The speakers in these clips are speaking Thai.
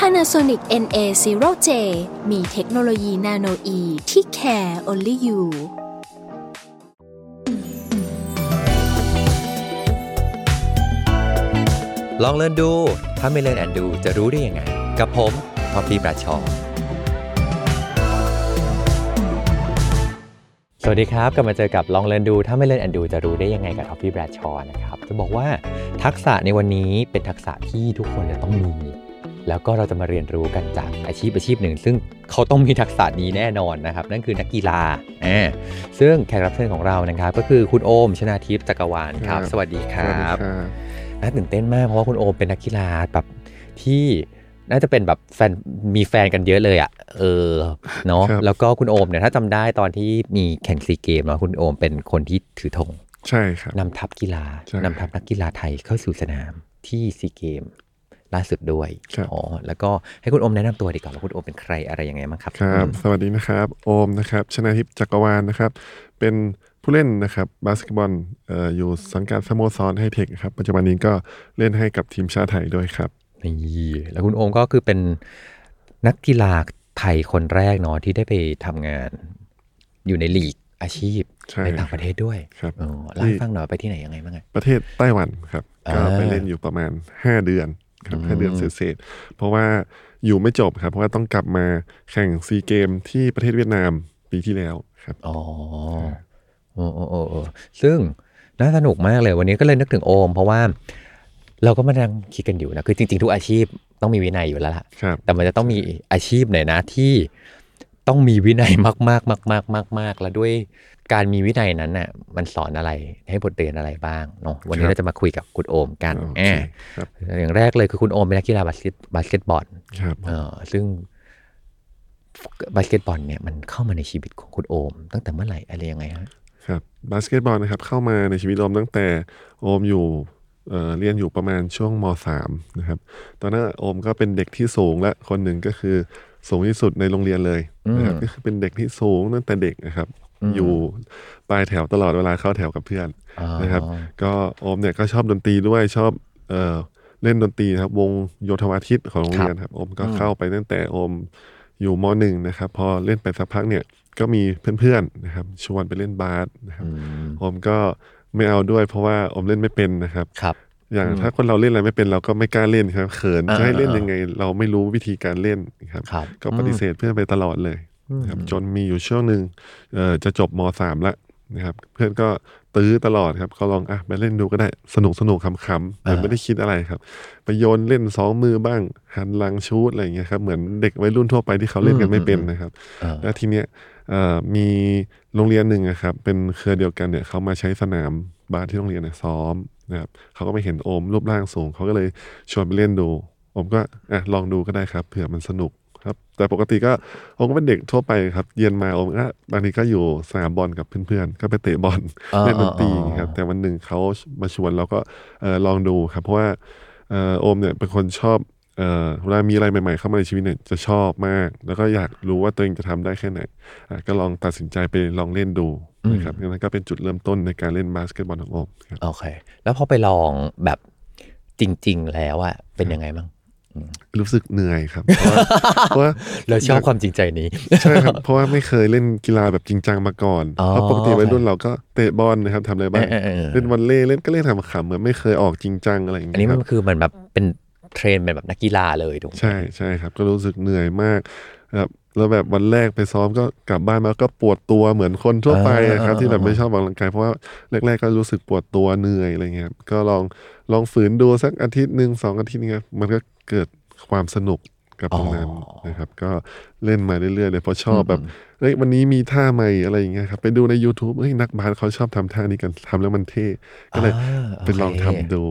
Panasonic NA0J มีเทคโนโลยีนาโนอีที่ care only you ลองเล่นดู ถ้าไม่เล่นแอนดูจะรู้ได้ยังไง กับผมทอพีประชอสวัสดีครับ กลับมาเจอกับลองเล่นดู ถ้าไม่เล่นแอนดูจะรู้ได้ยังไงกับทอมพีแบรดชอนะครับ จะบอกว่าทักษะในวันนี้เป็นทักษะที่ทุกคนจะต้องมี แล้วก็เราจะมาเรียนรู้กันจากอาชีพอาชีพหนึ่ง ซึ่งเขาต้องมีทักษะนี้แน่นอนนะครับ นั่นคือนักกีฬาอ่าซึ่งแขกรับเชิญของเรานะครับ ก็คือคุณโอมชนาทิพย์จักรวาลครับครับสวัสดีคสวัสรัดีบครับน่าตื่นเต้นมากเพราะว่าคุณโอมเป็นนักกีฬาแบบที่น่าจะเป็นแบบแฟนมีแฟนกันเยอะเลยอะ่ะ เออเนาะครับแล้วก็คุณโอมเนี่ยถ้าจำได้ตอนที่มีแข่งซีเกมเนาะคุณโอมเป็นคนที่ถือธงใช่ครับนำทัพกีฬาใช่นำทัพนักกีฬาไทยเข้าสู่สนามที่ซีเกมส์ ล่าสุดด้วยครับอ๋อแล้วก็ให้คุณโอมแนะนำตัวดีกว่าว่าคุณโอมเป็นใครอะไรยังไงบ้างครับครับอืมสวัสดีนะครับโอมนะครับชนะทิพย์จักรวาลนะครับ เป็นผู้เล่นนะครับบาสเกตบอลเอ่ออยู่สังกัดสโมสรไฮเทคครับปัจจุบันนี้ก็เล่นให้กับทีมชาติไทยด้วยครับนี่แล้วคุณโอมก็คือเป็นนักกีฬาไทยคนแรกเนาะที่ได้ไปทำงานอยู่ในลีกอาชีพใช่ในต่างประเทศด้วยครับอ๋อเล่าให้ฟังหน่อยไปที่ไหนยังไงบ้างอะประเทศไต้หวันครับอ่าก็ไปเล่นอยู่ประมาณ 5 เดือน ครับอืมห้าเดือนเศษๆเพราะว่าอยู่ไม่จบครับ เพราะว่าต้องกลับมาแข่งซีเกมที่ประเทศเวียดนามปีที่แล้วครับอ๋อโอ้โอ้โอ้โอ้ซึ่งน่าสนุกมากเลยวันนี้ก็เลยนึกถึงโอม เพราะว่าเราก็มานั่งคิดกันอยู่นะ คือจริง ๆ ทุกอาชีพต้องมีวินัยอยู่แล้วล่ะครับแต่มันจะต้องมีอาชีพไหนนะที่ ต้องมีวินัยมากๆมากๆมากๆมากๆแล้วด้วยการมีวินัยนั้นน่ะมันสอนอะไรให้บทเรียนอะไรบ้างเนาะวันนี้ครับเราจะมาคุยกับคุณโอมกันโอเคอ่าครับอย่างแรกเลยคือคุณโอมเป็นนักกีฬาบาสเกตบาสเกตบอลครับเออซึ่งบาสเกตบอลเนี่ยมันเข้ามาในชีวิตของคุณโอม ตั้งแต่เมื่อไหร่อะไรยังไงฮะครับบาสเกตบอลนะครับเข้ามาในชีวิตโอมตั้งแต่โอมอยู่ เอ่อเรียนอยู่ประมาณช่วงมสามนะครับ ตอนนั้นโอมก็เป็นเด็กที่สูงและคนหนึ่งก็คือสูงที่สุดในโรงเรียนเลยนะครับอืมก็คือเป็นเด็กที่สูงตั้งแต่เด็กนะครับ อยู่ปลายแถวตลอดเวลาเข้าแถวกับเพื่อนอ๋อนะครับ ก็โอมเนี่ยก็ชอบดนตรีด้วยชอบเอ่อเล่นดนตรีนะครับ วงโยธวาทิตของโรงเรียนครับโอมก็เข้าไปตั้งแต่โอมอยู่มหนึ่งนะครับ พอเล่นไปสักพักเนี่ยก็มีเพื่อนๆนะครับ ชวนไปเล่นบาสนะครับอืมโอมก็ ไม่เอาด้วย เพราะว่าโอมเล่นไม่เป็นนะครับครับ อย่างถ้าคนเราเล่นอะไรไม่เป็นเราก็ไม่กล้าเล่นครับเขินอ่าจะให้เล่นอ่ายังไง เราไม่รู้วิธีการเล่นครับครับก็ปฏิเสธเพื่อนไปตลอดเลยนะครับจนมีอยู่ช่วงหนึ่งเอ่อจะจบมสามแล้วนะครับ เพื่อนก็ตื้อตลอดครับก็ลองอะไปเล่นดูก็ได้สนุกสนุกขำๆแต่ไม่ได้คิดอะไรครับ ไปโยนเล่นสองมือบ้าง หันหลังชูดอะไรอย่างเงี้ยครับเหมือนเด็กวัยรุ่นทั่วไปที่เขาเล่นกันไม่เป็นนะครับอ่าแล้วทีเนี้ยเอ่อมี โรงเรียนหนึ่งอะครับ เป็นเครือเดียวกันเนี่ยเขามาใช้สนามบาสที่โรงเรียนเนี่ยซ้อมนะครับเขาก็ไปเห็นโอมรูปร่างสูงเขาก็เลยชวนไปเล่นดูโอมก็อะลองดูก็ได้ครับเผื่อมันสนุกครับ แต่ปกติก็โอมก็เป็นเด็กทั่วไปครับ เย็นมาโอมก็บางทีก็อยู่สนามบอลกับเพื่อนๆ ก็ไปเตะบอลอ่าเล่นดนตรีอ่าครับ แต่วันหนึ่งเขามาชวนเราก็เออลองดูครับ เพราะว่าเออโอมเนี่ยเป็นคนชอบ เอ่อเวลามีอะไรใหม่ ๆ เข้ามาในชีวิตเนี่ยจะชอบมาก แล้วก็อยากรู้ว่าตัวเองจะทำได้แค่ไหนอะก็ลองตัดสินใจไปลองเล่นดูนะครับนั่นก็เป็นจุดเริ่มต้นในการเล่นบาสเกตบอลของโอมครับโอเค แล้วพอไปลองแบบจริง ๆ แล้วอะเป็นยังไงบ้างรู้สึกเหนื่อยครับ เพราะว่าเพราะว่าเราชอบความจริงใจนี้ใช่ครับเพราะว่าไม่เคยเล่นกีฬาแบบจริงจังมาก่อนอ๋อเพราะปกติวัยรุ่นเราก็เตะบอลนะครับทำอะไรบ้างเออเออเออเล่นวอลเลย์เล่นก็เล่นขำๆเหมือนไม่เคยออกจริงจังอะไรอย่างอันเงี้นี้ยคมัรับนคือมันแบบเป็น เทรนเป็นแบบนักกีฬาเลยถูกไหมใช่ใช่ครับ ก็รู้สึกเหนื่อยมากครับแล้วแบบวันแรกไปซ้อมก็กลับบ้านมาก็ปวดตัวเหมือนคนทั่วไปอะครับ ที่แบบไม่ชอบออกกำลังกายเพราะว่าแรก ๆ ก็รู้สึกปวดตัวเหนื่อยอะไรเงี้ยครับก็ลองลองฝืนดูสักอาทิตย์หนึ่งสองอาทิตย์เงี้ยมันก็เกิดความสนุกกับตรงนั้นนะครับ ก็เล่นมาเรื่อยๆเลยเพราะชอบแบบเฮ้ยวันนี้มีท่าใหม่อะไรอย่างเงี้ยครับไปดูใน YouTube เฮ้ยนักบาสเขาชอบทำท่านี้กันทำแล้วมันเท่ก็เลยอ่าไปลองโอเคทำดู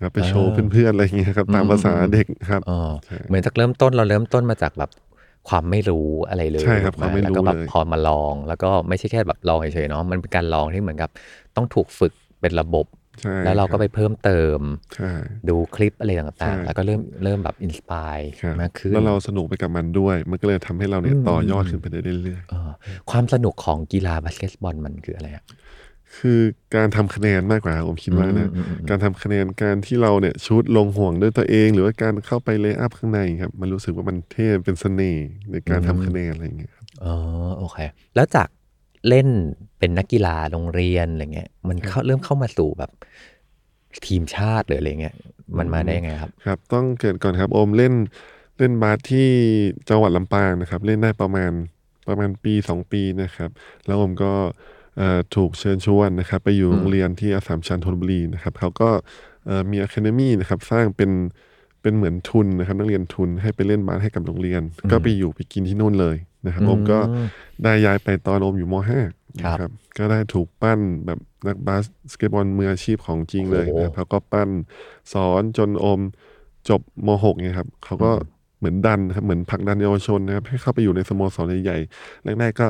ครับไปโชว์เพื่อนๆอะไรอย่างเงี้ยครับตามภาษาเด็กครับอ๋อใช่เหมือนจากเริ่มต้นเราเริ่มต้นมาจากแบบความไม่รู้อะไรเลยใช่ครับถูกหความไม่รู้แล้วก็แบบเลยพอมาลอง แล้วก็ไม่ใช่แค่แบบลองเฉยๆเนาะมันเป็นการลองที่เหมือนกับต้องถูกฝึกเป็นระบบใช่แล้วเราก็ไปค้นเพิ่มเติมใช่ดูคลิปอะไรใช่ต่างๆ แล้วก็เริ่มเริ่มแบบ inspire ครับมากขึ้น แล้วเราสนุกไปกับมันด้วย มันก็เลยทำให้เราเนี่ยอืมต่อยอดขึ้นไปได้เรื่อยเออความสนุกของกีฬาบาสเกตบอลมันคืออะไรอะๆ คือการทำคะแนนมากกว่าครับผมคิดว่านะอืมอืมอืมการทำคะแนนการที่เราเนี่ย shoot ลงห่วงด้วยตัวเอง หรือว่าการเข้าไป layup ข้างในครับ มันรู้สึกว่ามันเท่เป็นเสน่ห์ในการทำคะแนนอะไรอย่างเงี้ยครับอ๋อโอเค แล้วจากเล่นเป็นนักกีฬาโรงเรียนอะไรเงี้ยมันเข้าเริ่มเข้ามาสู่แบบทีมชาติหรืออะไรเงี้ยมันมาได้ยังไงครับ ครับ ต้องเกริ่นก่อนครับโอมเล่นเล่นบาสที่จังหวัดลำปางนะครับ เล่นได้ประมาณประมาณปีสองปีนะครับ แล้วโอมก็เอ่อ ถูกเชิญชวนนะครับไปอยู่โรงเรียนที่อัสสัมชัญธนบุรีนะครับเขาก็เอ่อมี academy นะครับสร้างเป็นเป็นเหมือนทุนนะครับนักเรียนทุนให้ไปเล่นบาสให้กับโรงเรียน ก็ไปอยู่ไปกินที่นู่นเลยนะครับอืมโอมก็ได้ย้ายไปตอนโอมอยู่มห้าครับนะครับก็ได้ถูกปั้นแบบนักบาสเกตบอลมืออาชีพของจริงเลยโอ้โหนะครับเขาก็ปั้นสอนจนโอมจบม .6 เนี่ยครับเขาก็เหมือนดันนะครับเหมือนผลักดันเยาวชนนะครับให้เข้าไปอยู่ในสโมสรใหญ่ๆแรกๆก็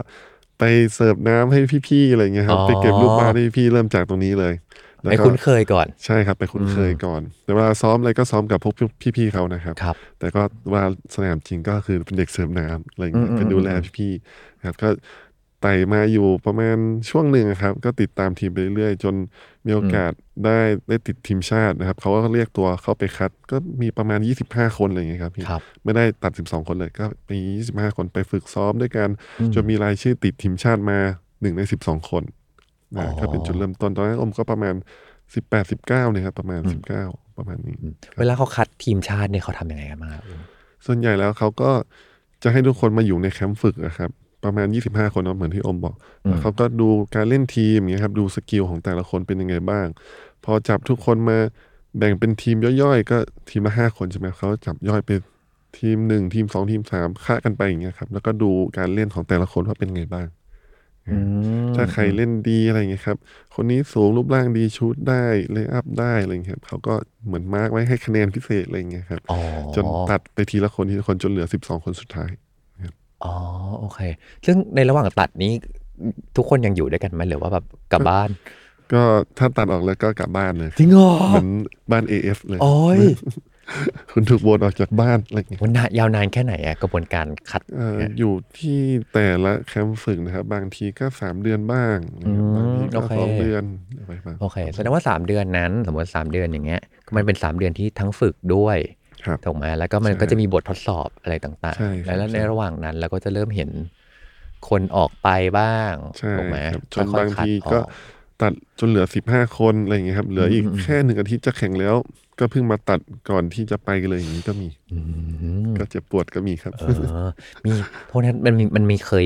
ไปเสิร์ฟน้ำให้พี่ๆอะไรเงี้ยครับอ๋อไปเก็บลูกบาสให้พี่ๆเริ่มจากตรงนี้เลยแล้วไปก็คุ้นเคยก่อน ใช่ครับไปคุ้นเคยก่อน แต่เวลาซ้อมอะไรก็ซ้อมกับพวกพี่ๆเขานะครับครับแต่ก็เวลาสนามจริงก็คือเป็นเด็กเสิร์ฟน้ำอะไรเงี้ยอืมเป็นดูแลพี่ๆนะครับก็ ไต่มาอยู่ประมาณช่วงหนึ่งอะครับ ก็ติดตามทีมไปเรื่อยๆ จนมีโอกาสได้ได้ติดทีมชาตินะครับ เขาก็เรียกตัวเข้าไปคัด ก็มีประมาณ 25 คนอะไรเงี้ยครับพี่ครับไม่ได้ตัด 12 คนเลยก็มี 25 คนไปฝึกซ้อมด้วยกันจนมีรายชื่อติดทีมชาติมาหนึ่งใน 12 คนอ๋นะอก็เป็นจุดเริ่มต้นตอนนั้นอมก็ประมาณ 18 19เนี่ยครับประมาณ 19 ประมาณนี้ เวลาเขาคัดทีมชาติเนี่ยเขาทำยังไงกันบ้างครับส่วนใหญ่แล้วเขาก็จะให้ทุกคนมาอยู่ในแคมป์ฝึกอะครับ ประมาณ 25 คนเนาะเหมือนที่อมบอกแล้วเขาก็ดูการเล่นทีมอย่างเงี้ยครับดู skill ของแต่ละคนเป็นยังไงบ้าง พอจับทุกคนมาแบ่งเป็นทีมย่อยๆ ก็ทีมละห้าคนใช่ไหมเขาจับย่อยเป็นทีมหนึ่งทีมสองทีมสามคละกันไปอย่างเงี้ยครับ แล้วก็ดูการเล่นของแต่ละคนว่าเป็นไงบ้างอืมถ้าใครเล่นดีอะไรเงี้ยครับ คนนี้สูงรูปร่างดี shoot ได้ layup ได้อะไรเงี้ยครับเขาก็เหมือน mark ไว้ให้คะแนนพิเศษอะไรเงี้ยครับอ๋อจนตัดไปทีละคนทีละคนจนเหลือสิบสองคนสุดท้าย อ๋อ โอเค ซึ่งในระหว่างตัดนี้ ทุกคนยังอยู่ด้วยกันไหมหรือว่าแบบกลับบ้าน ก็ถ้าตัดออกแล้วก็กลับบ้านเลยจริงเหรอเหมือนบ้าน AF เลยโอ้ยคุณถูกโหวตออกจากบ้านอะไรเงี้ยมันนานยาวนานแค่ไหนอะกระบวนการคัดเอ่ออยู่ที่แต่ละแคมป์ฝึกนะครับ บางทีก็สามเดือนบ้างบางทีก็โอเคสองเดือนอะไรบ้างโอเคแสดงว่าสามเดือนนั้น สมมติสามเดือนอย่างเงี้ยมันเป็นสามเดือนที่ทั้งฝึกด้วยครับ ถูกไหมแล้วก็มันใช่ก็จะมีบททดสอบอะไรต่างใช่คๆรับแล้วในใช่ระหว่างนั้นเราก็จะเริ่มเห็นคนออกไปบ้างใช่ถูกไหมครับจค่นอยๆบางคัดทีออก็ตัดจนเหลือสิบห้าคนอะไรอย่างเงี้ยครับ เหลืออีกอืมอืมแค่หนึ่งอาทิตย์จะแข่งแล้ว ก็เพิ่งมาตัดก่อนที่จะไปเลยอย่างนี้ก็มีอืมก็เจ็บปวดก็มีครับเออมีเพราะฉะนั้นมันมีมันมีเคย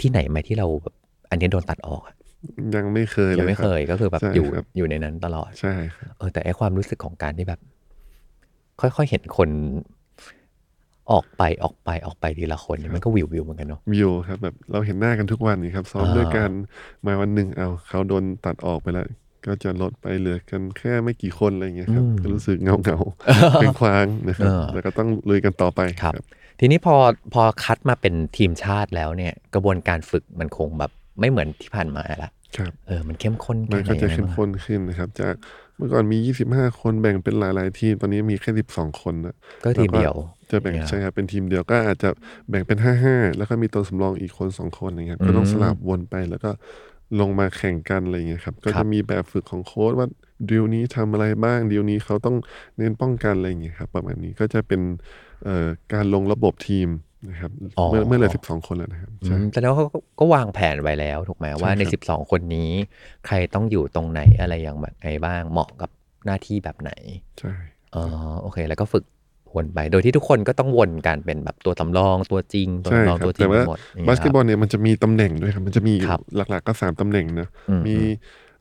ที่ไหนไหมที่เราแบบอันนี้โดนตัดออกอะยังไม่เคยเลยังยไม่รับเคยก็คือแบบใช่อยู่ครับอยู่ในนั้นตลอดใช่ครับเออแต่ไอความรู้สึกของการที่แบบ ค่อยๆเห็นคนออกไปออกไปออกไปทีละคนเนี่ยมันก็วิววิวเหมือนกันเนาะวิวครับแบบเราเห็นหน้ากันทุกวันนี่ครับซ้อมอ่าด้วยกันมาวันหนึ่งเอาเขาโดนตัดออกไปแล้ว ก็จะลดไปเหลือกันแค่ไม่กี่คนอะไรอย่างเงี้ยครับก็รู้สึกเงาเงาๆเป็นควางนะครับแล้วก็ต้องลุยกันต่อไปครับ ทีนี้พอพอคัดมาเป็นทีมชาติแล้วเนี่ย กระบวนการฝึกมันคงแบบไม่เหมือนที่ผ่านมาละครับเออมันเข้มข้นมัแค่นไหนก็จะยังไงเข้มบ้างข้นขึ้นนะครับ จาก เมื่อก่อนมี 25 คนแบ่งเป็นหลาย ๆ ทีม ตอนนี้มีแค่ 12 คนนะก็ทีมเดียว จะแบ่งเนี่ยใช่ครับ เป็นทีมเดียวก็อาจจะแบ่งเป็น 5-5 แล้วก็มีตัวสำรองอีกคนสองคนนะครับ ก็ต้องอืมสลับวนไปแล้วก็ลงมาแข่งกันอะไรอย่างเงี้ยครับ ก็ครัจะบมีแบบฝึกของโค้ชว่าดิวนี้ทำอะไรบ้างดิวนี้เขาต้องเน้นป้องกันอะไรอย่างเงี้ยครับ ประมาณนี้ก็จะเป็นเอ่อการลงระบบทีม นะครับอ๋อเมื่อเมื่อเหลือ12คนแล้วนะครับอืใช่มแต่แล้วเขาก็ก็วางแผนไว้แล้วถูกไหมว่าในครับสิบสองคนนี้ ใครต้องอยู่ตรงไหนอะไรอย่างแบบไงบ้างเหมาะกับหน้าที่แบบไหนใช่อ๋อโอเค แล้วก็ฝึกวนไป โดยที่ทุกคนก็ต้องวนกันเป็นแบบตัวสำรองตัวจริงตัวใช่สำรองครัตัวบจริแต่งว่าหมดย่งงี้บาสเกตบอลครัเนี่ยมันจะมีตำแหน่งด้วยครับ มันจะมีอยู่ครับหลักๆก็สามตำแหน่งนะอืมมี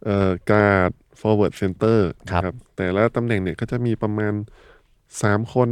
เอ่อการ์ด forward center ครับนะแต่ละตำแหน่งเนี่ยก็จะมีประมาณสามคน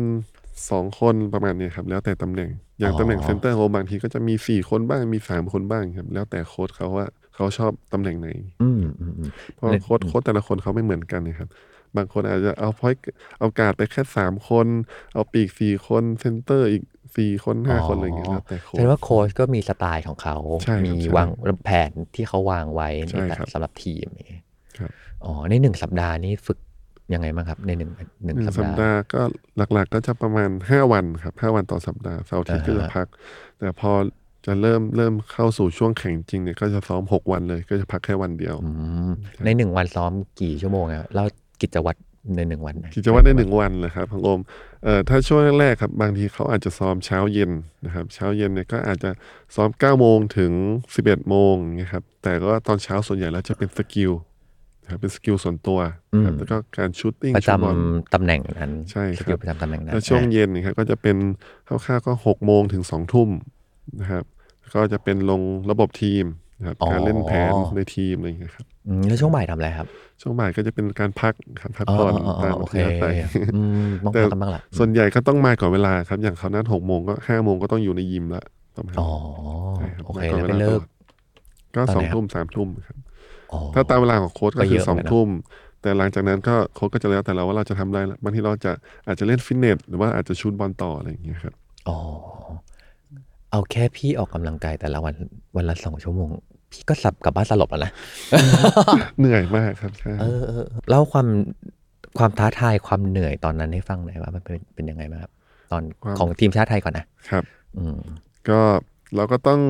สองคนประมาณเนี้ครับ แล้วแต่ตำแหน่ง อย่างตำแหน่ง center โฮบางทีก็จะมีสี่คนบ้างมีสามคนบ้างครับ แล้วแต่โค้ชเขาว่าเขาชอบตำแหน่งไหนอืมอืมอืมเพราะเลยโค้ชโค้ชแต่ละคนเขาไม่เหมือนกันนะครับ บางคนอาจจะเอา point เอาการ์ดไปแค่สามคน เอาปีกสี่คน center อีกสี่คนห้าคนอะไรอย่างเงี้ยแล้วแต่โค้ช แสดงว่าโค้ชก็มีสไตล์ของเขาใช่ครับมีใช่วางแผนที่เขาวางไว้ใช่ในการครับสำหรับทีมอย่างเงี้ยครับอ๋อในหนึ่งสัปดาห์นี้ฝึก ยังไงบ้างครับ ในหนึ่งหนึ่งหนึ่งสัปดาห์สัปดาห์ก็หลักๆก็จะประมาณห้าวันครับห้าวันต่อสัปดาห์เสาร์อาทิตย์ก็อ่าจะฮะพัก แต่พอจะเริ่มเริ่มเข้าสู่ช่วงแข่งจริงเนี่ยก็จะซ้อมหกวันเลย ก็จะพักแค่วันเดียวอืมในหนึ่งวันซ้อมกี่ชั่วโมงอะเล่ากิจวัตรในหนึ่งวันหน่อยกิจวัตรได้หนึ่งวันเลยครับพังโอมเอ่อถ้าช่วงแรกๆครับ บางทีเขาอาจจะซ้อมเช้าเย็นนะครับ เช้าเย็นเนี่ยก็อาจจะซ้อม9โมงถึง 11โมงอย่างเงี้ยครับแต่ก็ตอนเช้าส่วนใหญ่แล้วจะเป็น skill นะครับเป็น skill ส่วนตัวครับแล้วก็การ shooting ประจำบอลตำแหน่งนั้นใช่ครับ skill ประจำตำแหน่งนั้นแล้วช่วงอะเย็นนะครับก็จะเป็นคร่าวๆก็หกโมงถึงสองทุ่มนะครับก็จะเป็นลงระบบทีมนะครับการเล่นแผนในทีมอะไรอย่างเงี้ยครับอืมแล้วช่วงบ่ายทำอะไรครับ ช่วงบ่ายก็จะเป็นการพักครับพักอ๋อผ่อนอ๋ออ๋อตามโอเคที่ไปอืมต้องแต่พักกันบ้างละส่วนใหญ่ก็ต้องมาก่อนเวลาครับ อย่างเขานัดหกโมงก็ห้าโมงก็ต้องอยู่ในยิมละประมาณอ๋อใช่รับโอเคมาก่อนแล้วไปเลิกตอนสอไหนครับทุ่มสามทุ่มครับอ๋อ ถ้าตามเวลาของโค้ชก็ก็คืเยออะเหมือนกันนะทุ่ม แต่หลังจากนั้นก็โค้ชก็จะแล้วแต่เราว่าเราจะทำได้ละบางทีเราจะอาจจะเล่นฟิตเนสหรือว่าอาจจะชูตบอลต่ออะไรอย่างเงี้ยครับอ๋อเอาแค่พี่ออกกำลังกายแต่ละวันวันละสองชั่วโมง พี่ก็สับกลับบ้านสลบแล้วนะเหนื่อยมากครับใช่เออเออเออเล่าความความท้าทายความเหนื่อยตอนนั้นให้ฟังหน่อยว่ามันเป็นเป็นยังไงบ้างครับตอนของทีมชาติไทยก่อนนะครับ อืมก็เราก็ต้อง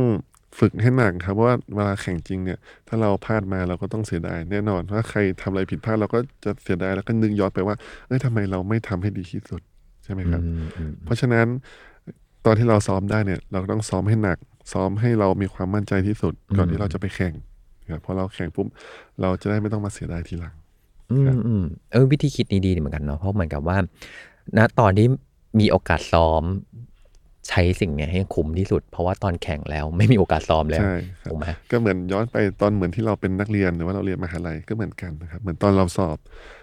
ฝึกให้หนักครับเพราะว่าเวลาแข่งจริงเนี่ย ถ้าเราพลาดมาเราก็ต้องเสียดายแน่นอนถ้าใครทำอะไรผิดพลาดเราก็จะเสียดายแล้วก็นึกย้อนไปว่าเอ้ยทำไมเราไม่ทำให้ดีที่สุดใช่ไหมครับอืมอืมเพราะฉะนั้นตอนที่เราซ้อมได้เนี่ย เราก็ต้องซ้อมให้หนัก ซ้อมให้เรามีความมั่นใจที่สุด ก่อนที่เราจะไปแข่งครับพอเราแข่งปุ๊บเราจะได้ไม่ต้องมาเสียดายทีหลังอืมอืมเออวิธีคิดนี้ดีเหมือนกันเนาะเพราะเหมือนกับว่าณตอนที่มีโอกาสซ้อม ใช้สิ่งเนี้ยให้คุ้มที่สุด เพราะว่าตอนแข่งแล้วไม่มีโอกาสซ้อมแล้วใช่ครับถูกไหมก็เหมือนย้อนไปตอนเหมือนที่เราเป็นนักเรียนหรือว่าเราเรียนมหาลัยก็เหมือนกันนะครับ เหมือนตอนเราสอบ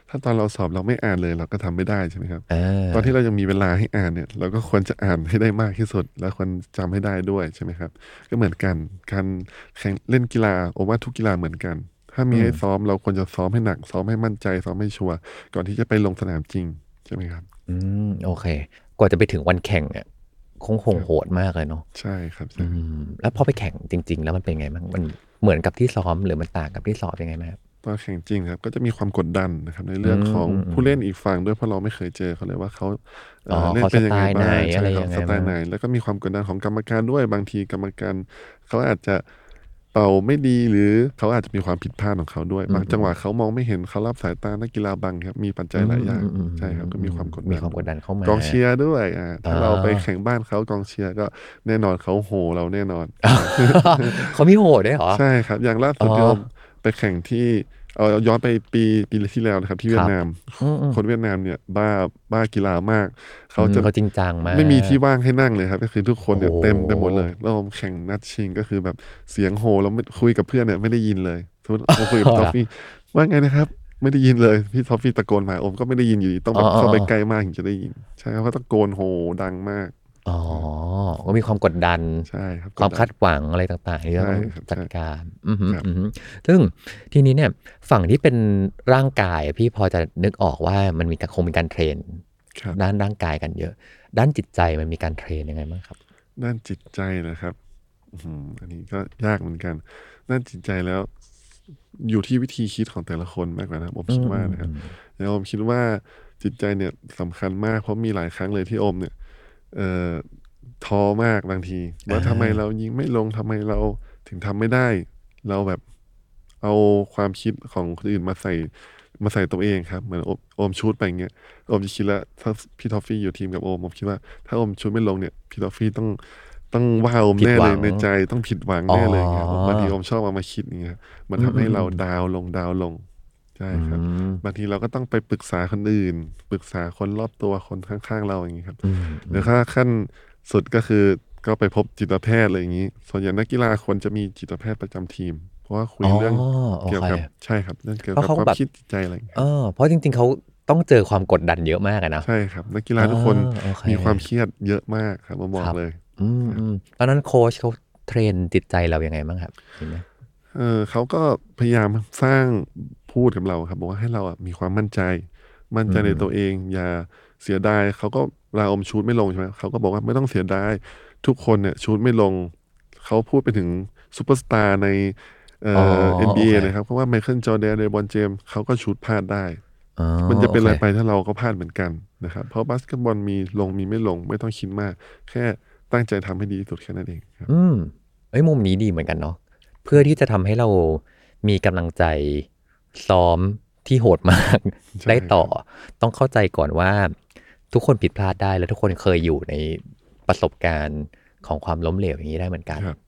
ถ้าตอนเราสอบเราไม่อ่านเลยเราก็ทำไม่ได้ใช่ไหมครับเออตอนที่เรายังมีเวลาให้อ่านเนี่ย เราก็ควรจะอ่านให้ได้มากที่สุด แล้วควรจำให้ได้ด้วยใช่ไหมครับ ก็เหมือนกันการแข่งเล่นกีฬาผมว่าทุกกีฬาเหมือนกัน ถ้ามีให้ซ้อมเราควรจะซ้อมให้หนัก ซ้อมให้มั่นใจ ซ้อมให้ชัวร์ก่อนที่จะไปลงสนามจริงใช่ไหมครับ อืมโอเค กว่าจะไปถึงวันแข่งเนี่ย คงคงโหดมากเลยเนาะใช่ครับใช่อืมแล้วพอไปแข่งจริง ๆ แล้วมันเป็นไงบ้างมันเหมือนกับที่ซ้อมหรือมันต่างกับที่สอบยังไงไหมครับตอนแข่งจริงครับก็จะมีความกดดันนะครับในเรื่องของอืมอืมผู้เล่นอีกฝั่งด้วยเพราะเราไม่เคยเจอเขาเลยว่าเขาเอ่ออ๋อเล่นเขาเป็นยังไงสไตล์ไหนบ้างอะไรใช่ครับยังไงสไตล์ไหนแล้วก็มีความกดดันของกรรมการด้วยบางทีกรรมการเขาอาจจะ เป่าไม่ดีหรือเขาอาจจะมีความผิดพลาดของเขาด้วย บางจังหวะเขามองไม่เห็นเขารับสายตานักกีฬาบังครับ มีปัจจัยหลายอย่างอืมอืมใช่ครับก็มีความกดดันมีความกดดันเข้ามากองเชียร์ด้วยอ่าถ้าอ่าเราไปแข่งบ้านเขากองเชียร์ก็แน่นอนเขาโหเราแน่นอนเขามีโหดด้วยเหรอใช่ครับ อย่างล่าสุดอ๋อที่ผมไปแข่งที่ เอาเอาย้อนไปปีปีที่แล้วนะครับ ที่เวียดนามอืมอืมคนเวียดนามเนี่ยบ้าบ้ากีฬามาก เขาจะอืมเขาจริงจังมากไม่มีที่ว่างให้นั่งเลยครับ ก็คือทุกคนเนี่ยโอ้เต็มไปหมดเลยแล้วผมแข่งนัดชิงก็คือแบบเสียงโหเราไม่คุยกับเพื่อนเนี่ยไม่ได้ยินเลยสมมติผมคุยกับทอฟฟี่ว่าไงนะครับ ไม่ได้ยินเลยพี่ทอฟฟี่ตะโกนมาผมก็ไม่ได้ยินอยู่ดีต้องแบบเข้าไปใกล้มากถึงจะได้ยิน ใช่ครับเขาตะโกนโหดังมาก อ๋อ ก็มีความกดดัน ใช่ครับความคาดหวังอะไรต่างๆที่เราต้องใช่ครับจัดการอือหือครับอือหือซึ่งทีนี้เนี่ยฝั่งที่เป็นร่างกายอะพี่พอจะนึกออกว่ามันมีการคงมีการเทรนครับด้านร่างกายกันเยอะ ด้านจิตใจมันมีการเทรนยังไงบ้างครับ ด้านจิตใจนะครับอื้อหืออันนี้ก็ยากเหมือนกัน ด้านจิตใจแล้วอยู่ที่วิธีคิดของแต่ละคนมากกว่านะผมคิดว่านะครับแล้วผมคิดว่าจิตใจเนี่ยสำคัญมากเพราะมีหลายครั้งเลยที่โอมเนี่ย เอ่อท้อมากบางที ว่าทำไมเรายิงไม่ลงทำไมเราถึงทำไม่ได้ เราแบบเอาความคิดของคนอื่นมาใส่มาใส่ตัวเองครับเหมือนโอมโอมชูดไปอย่างเงี้ยโอมจะคิดแล้วถ้าพี่ทอฟฟี่อยู่ทีมกับโอมผมคิดว่า ถ้าโอมชูดไม่ลงเนี่ยพี่ทอฟฟี่ต้องต้องว่าโอมแน่ผิดหวัเลยงในใจต้องผิดหวังแน่เลยอย่างเงี้ยอ๋อบางทีโอมชอบเอามาคิดอย่างเงี้ยมันทำให้เราดาวน์ลงดาวน์ลง ใช่ครับอืมบางทีเราก็ต้องไปปรึกษาคนอื่น ปรึกษาคนรอบตัวคนข้างๆ เราอย่างนี้ครับอืมหรือถ้าขั้นสุดก็คือก็ไปพบจิตแพทย์อะไรอย่างนี้ ส่วนใหญ่นักกีฬาควรจะมีจิตแพทย์ประจำทีม เพราะว่าคุยเรื่องโอเกี่ยวเคกับใช่ครับเรื่องเกี่ยวเพกับราะเขาความแบบคิดจิตใจอะไรอย่างเงี้ยเออเพราะจริง ๆเขาต้องเจอความกดดันเยอะมากอะนะ ใช่ครับ นักกีฬาทุกคนอ่าโอเคมีความเครียดเยอะมากครับผมบอกครับเลยอืมอืมตอนนั้นโค้ชเขา train จิตใจเรายังไงบ้างครับเห็นไหมเออเขาก็พยายามสร้าง พูดกับเราครับ บอกว่าให้เราอะมีความมั่นใจ มั่นใจในตัวเอง อย่าเสียดายเขาก็เวลาโอม shoot ไม่ลงใช่ไหมเขาก็บอกว่าไม่ต้องเสียดายทุกคนเนี่ย shoot ไม่ลง เขาพูดไปถึงซูเปอร์สตาร์ในเอ่ออ๋อ NBA โอเคนะครับ เพราะว่าไมเคิลจอร์แดนเลบรอนเจมส์เขาก็ shoot พลาดได้อ๋อมันจะเป็นอะไรโคไปถ้าเราก็พลาดเหมือนกันนะครับ เพราะบาสเกตบอลมีลงมีไม่ลง ไม่ต้องคิดมาก แค่ตั้งใจทำให้ดีที่สุดแค่นั้นเองครับ อืมเอ้ยมุมนี้ดีเหมือนกันเนาะเพื่อที่จะทำให้เรามีกำลังใจ ซ้อมที่โหดมากใช่ได้ต่อ ต้องเข้าใจก่อนว่าทุกคนผิดพลาดได้แล้วทุกคนเคยอยู่ในประสบการณ์ของความล้มเหลวอย่างนี้ได้เหมือนกันครับ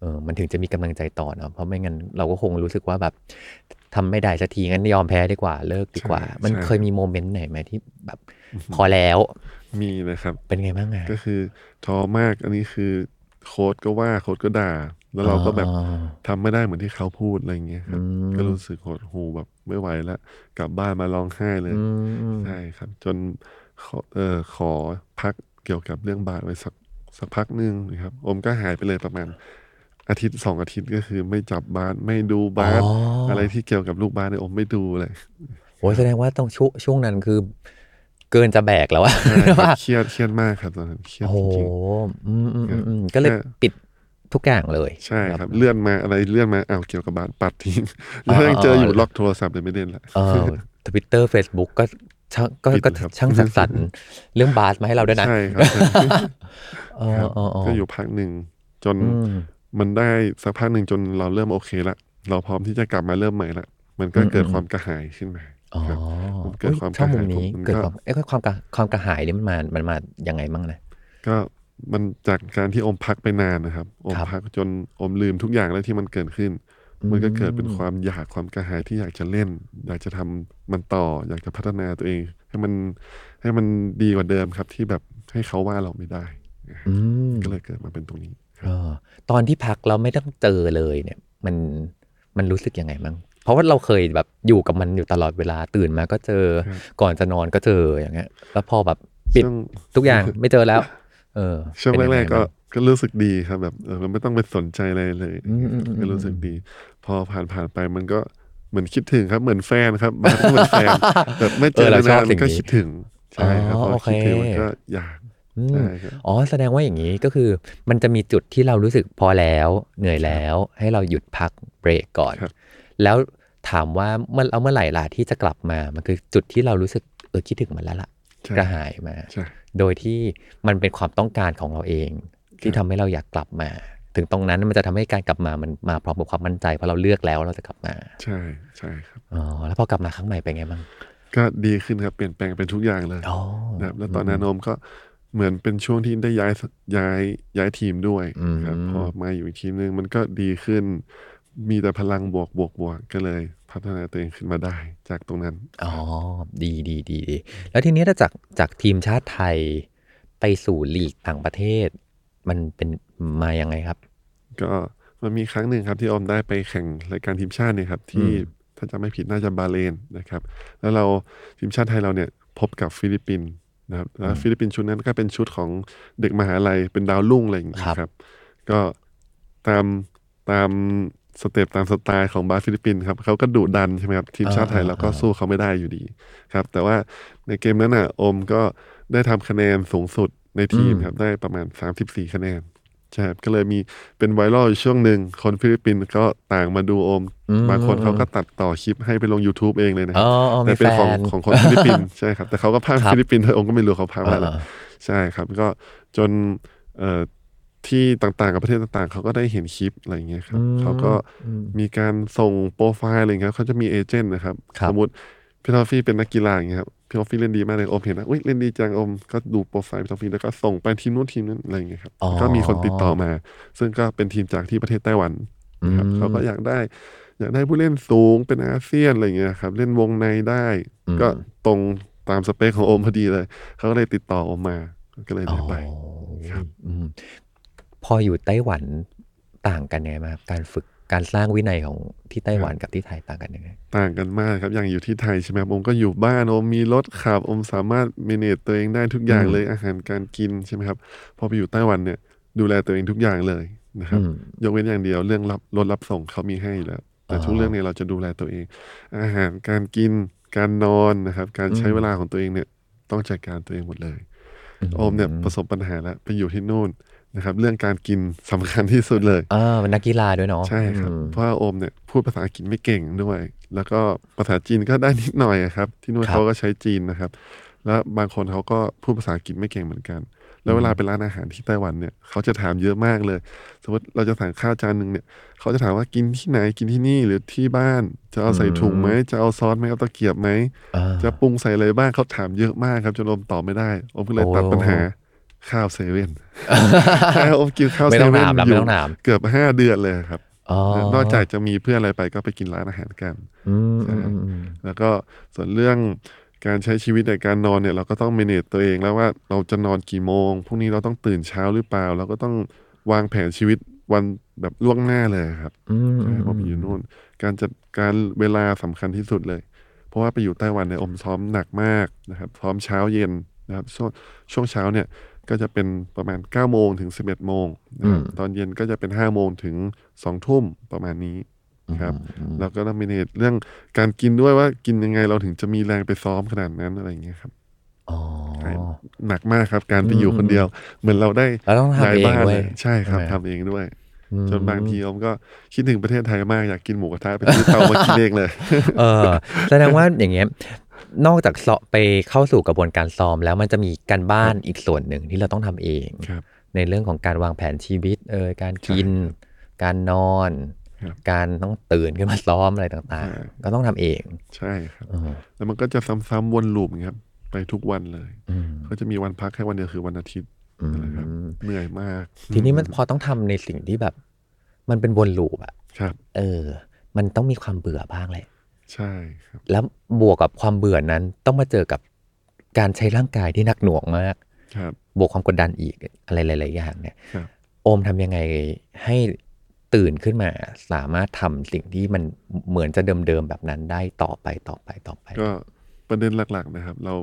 เออมันถึงจะมีกำลังใจต่อเนาะเพราะไม่งั้นเราก็คงรู้สึกว่าแบบทำไม่ได้สักทีงั้นยอมแพ้ดีกว่าเลิกดีกว่าใช่มันใช่เคยมีโมเมนต์ไหนไหมที่แบบพอแล้ว มีนะครับ เป็นไงบ้างอะก็คือท้อมากอันนี้คือโค้ดก็ว่าโค้ดก็ด่า แล้วเราก็แบบอ๋อทำไม่ได้เหมือนที่เขาพูดอะไรอย่างเงี้ยครับอืมก็รู้สึกหดหูแบบไม่ไหวแล้วกลับบ้านมาร้องไห้เลยอืมใช่ครับ จนขอเออขอพักเกี่ยวกับเรื่องบาสไว้สักสักพักหนึ่งนะครับ อมก็หายไปเลยประมาณอาทิตย์สองอาทิตย์ก็คือไม่จับบาสไม่ดูบาสอ๋อออะไรที่เกี่ยวกับลูกบาสเนี่ยอมไม่ดูเลยโอ้ยแสดงว่าต้องช่วงช่วงนั้นคือ เกินจะแบกแล้วอะใช่ครับว่าเครียดเครียดมากครับตอนนั้นเครียดโอ้โหจริงอืมอืมอืมอืมก็เลยแค่ปิด ทุกอย่างเลยๆใช่ครับ เลื่อนมาอะไรเลื่อนมาอ้าวเกี่ยวกับบาสปัดทิ้งอ๋อแล้วยังเจออยู่อ๋อล็อกโทรศัพท์เลยไม่เล่นละเออทวิตเตอร์เฟซบุ๊กก็ช่างก็ปิดก็ครับช่างสักสรรเรื่องบาสมาให้เราด้วยนะใช่ครับเออครับเออเออก็อยู่พักหนึ่งจนอืมมันได้สักพักหนึ่งจนเราเริ่มโอเคละเราพร้อมที่จะกลับมาเริ่มใหม่ละมันก็เกิดอืมความกระหายขึ้นมาอ๋อครับมันเกิดความชอบมุมกระหายนี้ผมมันเกิดก็ความเอ้ยความกระความกระหายนี่มันมามันมายังไงบ้างนะก็ มันจากการที่อมพักไปนานนะครับ อมครับพักจนอมลืมทุกอย่างแล้วที่มันเกิดขึ้น มันก็เกิดเป็นความอยากความกระหายที่อยากจะเล่น อยากจะทำมันต่อ อยากจะพัฒนาตัวเอง ให้มันให้มันดีกว่าเดิมครับ ที่แบบให้เขาว่าเราไม่ได้อืมก็เลยเกิดมาเป็นตรงนี้คเอรับอตอนที่พักเราไม่ต้องเจอเลยเนี่ย มันมันรู้สึกยังไงบ้างเพราะว่าเราเคยแบบอยู่กับมันอยู่ตลอดเวลาตื่นมาก็เจอ ก่อนจะนอนก็เจออย่างเงี้ย แล้วพอแบบปิดช่วงทุกอย่างไม่เจอแล้ว เออช่วงเป็นยังแรไงกๆก็บ้างก็รู้สึกดีครับแบบเออเราไม่ต้องไปสนใจอะไรเลยอืมอืมอืมก็รู้สึกดี พอผ่านผ่านไปมันก็เหมือนคิดถึงครับเหมือนแฟนครับบ้านก็เหมือนแฟนแบบไม่เจอเออเราชอบนานๆสิ่มันงก็นี้คิดถึงใช่ครับอ๋พออโอเคคิดถึงมันก็อยากอืมใช่ครับอ๋อแสดงว่าอย่างนี้ก็คือมันจะมีจุดที่เรารู้สึกพอแล้วเหนื่อยแล้ว ให้เราหยุดพักเบรกก่อนครับแล้วถามว่าเมื่อเอาเมื่อไหร่ล่ะที่จะกลับมา มันคือจุดที่เรารู้สึกเออคิดถึงมันแล้วล่ะใช่กระหายมาใช่ โดยที่มันเป็นความต้องการของเราเอง ที่ทำให้เราอยากกลับมา ถึงตรงนั้นมันจะทำให้การกลับมามันมาพร้อมกับความมั่นใจเพราะเราเลือกแล้วเราจะกลับมา ใช่ใช่ครับอ๋อแล้วพอกลับมาครั้งใหม่เป็นไงบ้างก็ดีขึ้นครับเปลี่ยนแปลงเป็นทุกอย่างเลยอ๋อนะครับแล้วตอนนั้นโอมก็เหมือนเป็นช่วงที่ได้ย้ายย้ายย้ายทีมด้วยครับพอมาอยู่อีกทีมนึงมันก็ดีขึ้น มีแต่พลังบวกบวกบวกก็เลย พัฒนาตัวเองขึ้นมาได้จากตรงนั้น อ๋อ ดีดีดีดี แล้วทีนี้ถ้าจากจากทีมชาติไทยไปสู่ลีกต่างประเทศ มันเป็นมายังไงครับ ก็มันมีครั้งหนึ่งครับที่โอมได้ไปแข่งรายการทีมชาติเนี่ยครับ ที่ถ้าจำไม่ผิดน่าจะบาห์เรนนะครับ แล้วเราทีมชาติไทยเราเนี่ยพบกับฟิลิปปินส์นะครับแล้วฟิลิปปินส์ชุดนั้นก็เป็นชุดของเด็กมหาลัยเป็นดาวรุ่งอะไรอย่างเงี้ยครับครับก็ตามตาม step ตามสไตล์ของบาสฟิลิปปินส์ครับเขาก็ดุดันใช่ไหมครับทีมชาติไทยเราก็สู้เขาไม่ได้อยู่ดีครับ แต่ว่าในเกมนั้นน่ะโอมก็ได้ทำคะแนนสูงสุดในทีมครับได้ประมาณ 34 คะแนนใช่ครับก็เลยมีเป็น viral อยู่ช่วงหนึ่งคนฟิลิปปินส์ก็ต่างมาดูโอมอืมบางคนเขาก็ตัดต่อคลิปให้ไปลง YouTube เองเลยนะครับอ๋ออ๋อแต่มีเป็นแฟนของของคนฟิลิปปินส์ใช่ครับแต่เขาก็พากย์ครับฟิลิปปินส์เธอองค์ก็ไม่รู้เขาพากย์ว่าอะไรอ่าใช่ครับ ก็จนเอ่อ ที่ต่างๆ กับประเทศต่างๆ เขาก็ได้เห็นคลิปอะไรอย่างเงี้ยครับอืมเขาก็อืมมีการส่งโปรไฟล์อะไรอย่างเงี้ยเขาจะมี agent นะครับครับสมมติพี่ทอฟฟี่เป็นนักกีฬาอย่างเงี้ยครับพี่ทอฟฟี่เล่นดีมากเลยโอมเห็นนะอุ้ยเล่นดีจังโอมก็ดูโปรไฟล์พี่ทอฟฟี่แล้วก็ส่งไปทีมนู้นทีมนั้นอะไรอย่างเงี้ยครับอ๋อก็มีคนติดต่อมา ซึ่งก็เป็นทีมจากที่ประเทศไต้หวันนะครับอืมเขาก็อยากได้ อยากได้ผู้เล่นสูงเป็นอาเซียนอะไรอย่างเงี้ยครับเล่นวงในได้อืมก็ตรงตามสเปคของโอมพอดีเลย เขาก็เลยติดต่อโอมมาก็เลยได้ไปครับอืม พออยู่ไต้หวันต่างกันยังไงบ้างการฝึกการสร้างวินัยของที่ไต้หวันกับที่ไทยต่างกันยังไงต่างกันมากครับอย่างอยู่ที่ไทยใช่ไหมครับโอมก็อยู่บ้านโอมมีรถขับโอมสามารถเมเนจตัวเองได้ทุกอย่างอืมเลยอาหารการกินใช่ไหมครับ พอไปอยู่ไต้หวันเนี่ย ดูแลตัวเองทุกอย่างเลยนะครับอืมยกเว้นอย่างเดียวเรื่องรับรถรับส่งเขามีให้อยู่แล้ว แต่อ๋อทุกเรื่องเนี่ยเราจะดูแลตัวเอง อาหารการกินการนอนนะครับ การใช้อืมเวลาของตัวเองเนี่ยต้องจัดการตัวเองหมดเลยโอมเนี่ยประสบปัญหาแล้วไปอยู่ที่นู่น นะครับเรื่องการกินสำคัญที่สุดเลยอ่าเป็นนักกีฬาด้วยเนาะใช่ครับอืมเพราะว่าโอมเนี่ยพูดภาษาอังกฤษไม่เก่งด้วย แล้วก็ภาษาจีนก็ได้นิดหน่อยอะครับ ที่นู่นครับเขาก็ใช้จีนนะครับ แล้วบางคนเขาก็พูดภาษาอังกฤษไม่เก่งเหมือนกัน แล้วเวลาไปร้านอาหารที่ไต้หวันเนี่ยเขาจะถามเยอะมากเลย สมมติเราจะสั่งข้าวจานหนึ่งเนี่ยเขาจะถามว่ากินที่ไหนกินที่นี่หรือที่บ้าน จะเอาใส่ถุงไหมจะเอาซอสไหมเอาตะเกียบไหมอ่าจะปรุงใส่อะไรบ้างเขาถามเยอะมากครับจนโอมตอบไม่ได้โอมก็เลยตัดปัญหา ข้าวเซเว่นใช่โอมกินข้าวไม่เซต้องเว่นถามแล้วอไม่ยู่ต้องถามเกือบห้าเดือนเลยครับอ๋อนอกจากจะมีเพื่อนอะไรไปก็ไปกินร้านอาหารกันอืมอืมอืมอืมแล้วก็ส่วนเรื่องการใช้ชีวิตในการนอนเนี่ยเราก็ต้อง manage ตัวเองแล้วว่าเราจะนอนกี่โมงพรุ่งนี้เราต้องตื่นเช้าหรือเปล่า เราก็ต้องวางแผนชีวิตวันแบบล่วงหน้าเลยครับอืมอืใช่มพอไปอยู่นู่น การจัดการเวลาสำคัญที่สุดเลย เพราะว่าไปอยู่ไต้หวันเนี่ยอมซ้อมหนักมากนะครับซ้อมเช้าเย็นนะครับช่วงช่วงเช้าเนี่ย ก็จะเป็นประมาณ9โมงถึง 11โมงนะครับตอนเย็นก็จะเป็น5โมงถึง2ทุ่มประมาณนี้นะครับแล้วก็ต้องมีเนตเรื่องการกินด้วยว่ากินยังไงเราถึงจะมีแรงไปซ้อมขนาดนั้นอะไรอย่างเงี้ยครับอ๋อใช่หนักมากครับ การไปอยู่คนเดียว เหมือนเราได้เราต้องทำย้ายบ้านเองเว้เลยยใช่ครับใช่ไหมทำเองด้วยอืมจนบางทีอมก็คิดถึงประเทศไทยมากอยากกินหมูกระทะไปซื้อเตามากินเองเลย เออแสดงว่าอย่างเงี้ย นอกจากสอบไปเข้าสู่กระบวนการซ้อมแล้วมันจะมีการบ้านอีกส่วนหนึ่งที่เราต้องทำเองครับในเรื่องของการวางแผนชีวิตเออการกิน การนอนครับการต้องตื่นขึ้นมาซ้อมอะไรต่างใช่ๆก็ต้องทำเอง ใช่ครับเออแล้วมันก็จะซ้ำๆวนลูปครับ ไปทุกวันเลยอืมก็จะมีวันพักแค่วันเดียวคือวันอาทิตย์อืมนะครับเหนื่อยมาก ทีนี้มันพอต้องทำในสิ่งที่แบบ มันเป็นวนลูปอะครับ เออ มันต้องมีความเบื่อบ้างแหละ ใช่ครับ แล้วบวกกับความเบื่อนั้นต้องมาเจอกับการใช้ร่างกายที่หนักหน่วงมาก ครับ บวกความกดดันอีกอะไรหลายๆอย่างเนี่ยครับโอมทำยังไงให้ตื่นขึ้นมาสามารถทำสิ่งที่มันเหมือนจะเดิมๆแบบนั้นได้ต่อไปต่อไปต่อไป ก็ประเด็นหลักๆนะครับ เรา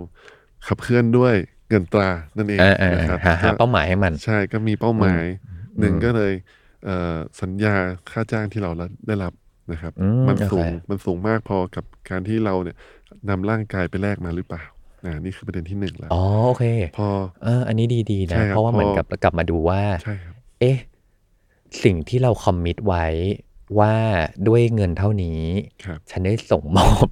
ขับเคลื่อนด้วยเงินตรานั่นเองเออเออนะครับหาหาก็เป้าหมายให้มัน ใช่ก็มีเป้าหมายหนึ่งก็เลยเอ่อสัญญาค่าจ้างที่เราได้รับ นะครับอืมมันสูงโอเคมันสูงมากพอกับการที่เราเนี่ยนำร่างกายไปแลกมาหรือเปล่าอ่านี่คือประเด็นที่หนึ่งแล้วอ๋อโอเค พอเอออันนี้ดีๆนะใช่ครับเพราะว่าเหมือนพอกับกลับมาดูว่าใช่ครับเอ๊ะสิ่งที่เราคอมมิตไว้ว่าด้วยเงินเท่านี้ครับฉันได้ส่งมอบ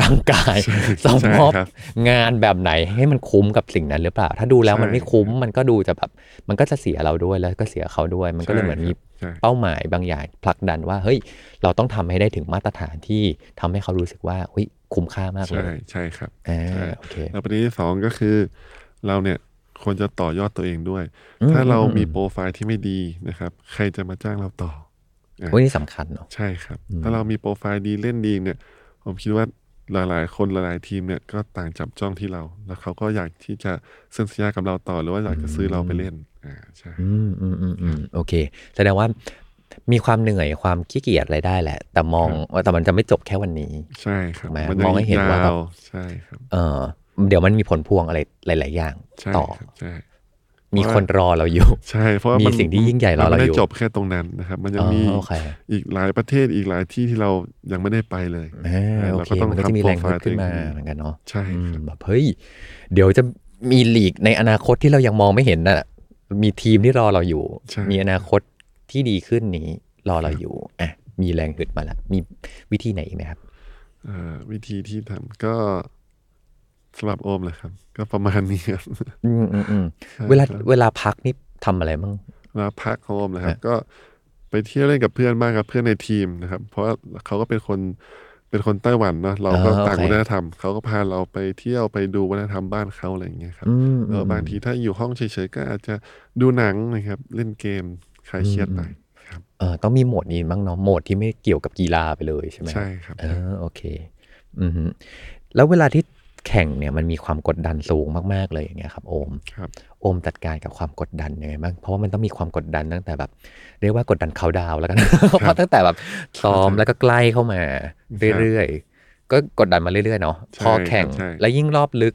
ร่างกายใช่ส่งมอบใช่ครับงานแบบไหนให้มันคุ้มกับสิ่งนั้นหรือเปล่า ถ้าดูแล้วมันไม่คุ้มมันก็ดูจะแบบมันก็จะเสียเราด้วยแล้วก็เสียเขาด้วย มันก็เลยเหมือนมีใช่เป้าหมายบางอย่างผลักดันว่าเฮ้ยเราต้องทำให้ได้ถึงมาตรฐานที่ทำให้เขารู้สึกว่าเฮ้ยคุ้มค่ามากเลใช่ยใช่ครับอ่าใช่โอเคแล้วประเด็นที่สองก็คือ เราเนี่ยควรจะต่อยอดตัวเองด้วยอืมถ้าเราอืมมีโปรไฟล์ที่ไม่ดีนะครับ ใครจะมาจ้างเราต่ออะวันนี้สำคัญเนาะใช่ครับ ถ้าเรามีโปรไฟล์ดีเล่นดีเนี่ย ผมคิดว่าหลาย ๆ คนหลายๆทีมเนี่ยก็ต่างจับจ้องที่เรา แล้วเขาก็อยากที่จะเซ็นสัญญากับเราต่อหรือว่าอยากจะซื้อเราไปเล่นอ่าใช่อืมอืมอืมอืมโอเค แสดงว่ามีความเหนื่อยความขี้เกียจอะไรได้แหละ แต่มองว่าแต่มันจะไม่จบแค่วันนี้ ใช่ครับถูกไหมมันมองให้เห็นว่าแบบยใช่ครับ เออเดี๋ยวมันมีผลพวงอะไรหลาย ๆ อย่างใช่ต่อครับใช่ มีคนรอเราอยู่ ใช่ เพราะว่ามีมันสิ่งที่ยิ่งใหญ่รอมันไม่เราได้อยู่จบแค่ตรงนั้นนะครับ มันยังอ๋อมีโอเคอีกหลายประเทศอีกหลายที่ที่เรายังไม่ได้ไปเลยอ่าเออโอเราเคก็ต้องมันก็จะมีทำแรงโปรไฟฮึดล์ขึ้นมาตัวเองเหมือนกันเนาะใช่อืมครับแบบเฮ้ยเดี๋ยวจะมีลีกในอนาคตที่เรายังมองไม่เห็นน่ะ มีทีมที่รอเราอยู่ใช่มีอนาคตที่ดีขึ้นนี้รอเราอยู่อะมีแรงฮึดมาแล้วมีวิธีไหนอีกไหมครับเอ่อวิธีที่ทำก็ สำหรับโอมเลยครับ ก็ประมาณนี้ครับอืมอืมอืมใช่เวลาครับเวลาพักนี่ทำอะไรบ้างแล้วพักของโอมนะครับฮะก็ไปเที่ยวเล่นกับเพื่อนบ้างครับเพื่อนในทีมนะครับ เพราะว่าเขาก็เป็นคนเป็นคนไต้หวันเนาะเราก็อ่าต่างโอเควัฒนธรรมเขาก็พาเราไปเที่ยวไปดูวัฒนธรรมบ้านเขาอะไรอย่างเงี้ยครับอืมเออบางทีถ้าอยู่ห้องเฉยๆก็อาจจะดูหนังนะครับ เล่นเกมคลายเครียดไปครับเออต้องมีโหมดนี้บ้างเนาะโหมดที่ไม่เกี่ยวกับกีฬาไปเลยใช่ไหมใช่ครับเออโอเค อือฮึแล้วเวลาที่ แข่งเนี่ยมันมีความกดดันสูงมาก ๆ เลยอย่างเงี้ยครับโอมครับโอมจัดการกับความกดดันยังไงบ้างเพราะว่ามันต้องมีความกดดันตั้งแต่แบบ เรียกว่ากดดันเขาดาวน์แล้วกันเพราะตั้งแต่แบบซ้อมแล้วก็ใกล้เข้ามาเรื่อยๆก็กดดันมาเรื่อยๆเนาะใช่พอแข่งครับใช่แล้วยิ่งรอบลึก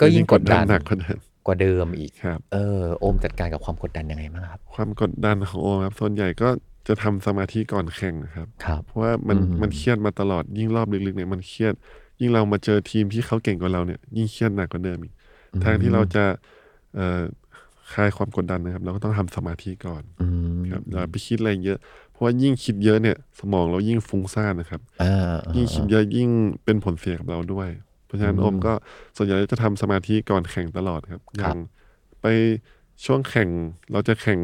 ก็ยิ่งกดดันหนักกว่าเดิมกว่าเดิมอีกครับเออโอมจัดการกับความกดดันยังไงบ้างครับ ความกดดันของโอมครับส่วนใหญ่ก็จะทำสมาธิก่อนแข่งนะครับครับ เพราะว่ามันอืมมันเครียดมาตลอดยิ่งรอบลึกๆเนี่ยมันเครียด ยิ่งเรามาเจอทีมที่เขาเก่งกว่าเราเนี่ย ยิ่งเครียดหนักกว่าเดิมอีกทางที่เราจะเอ่อคลายความกดดันนะครับ เราก็ต้องทำสมาธิก่อนอืมครับอย่าไปคิดอะไรเยอะ เพราะว่ายิ่งคิดเยอะเนี่ย สมองเรายิ่งฟุ้งซ่านนะครับอ่ายิ่งคิดเยอะยิ่งเป็นผลเสียกับเราด้วย เพราะฉะนั้นอืมอมก็ส่วนใหญ่จะทำสมาธิก่อนแข่งตลอดครับอครับย่างไปช่วงแข่งเราจะแข่ง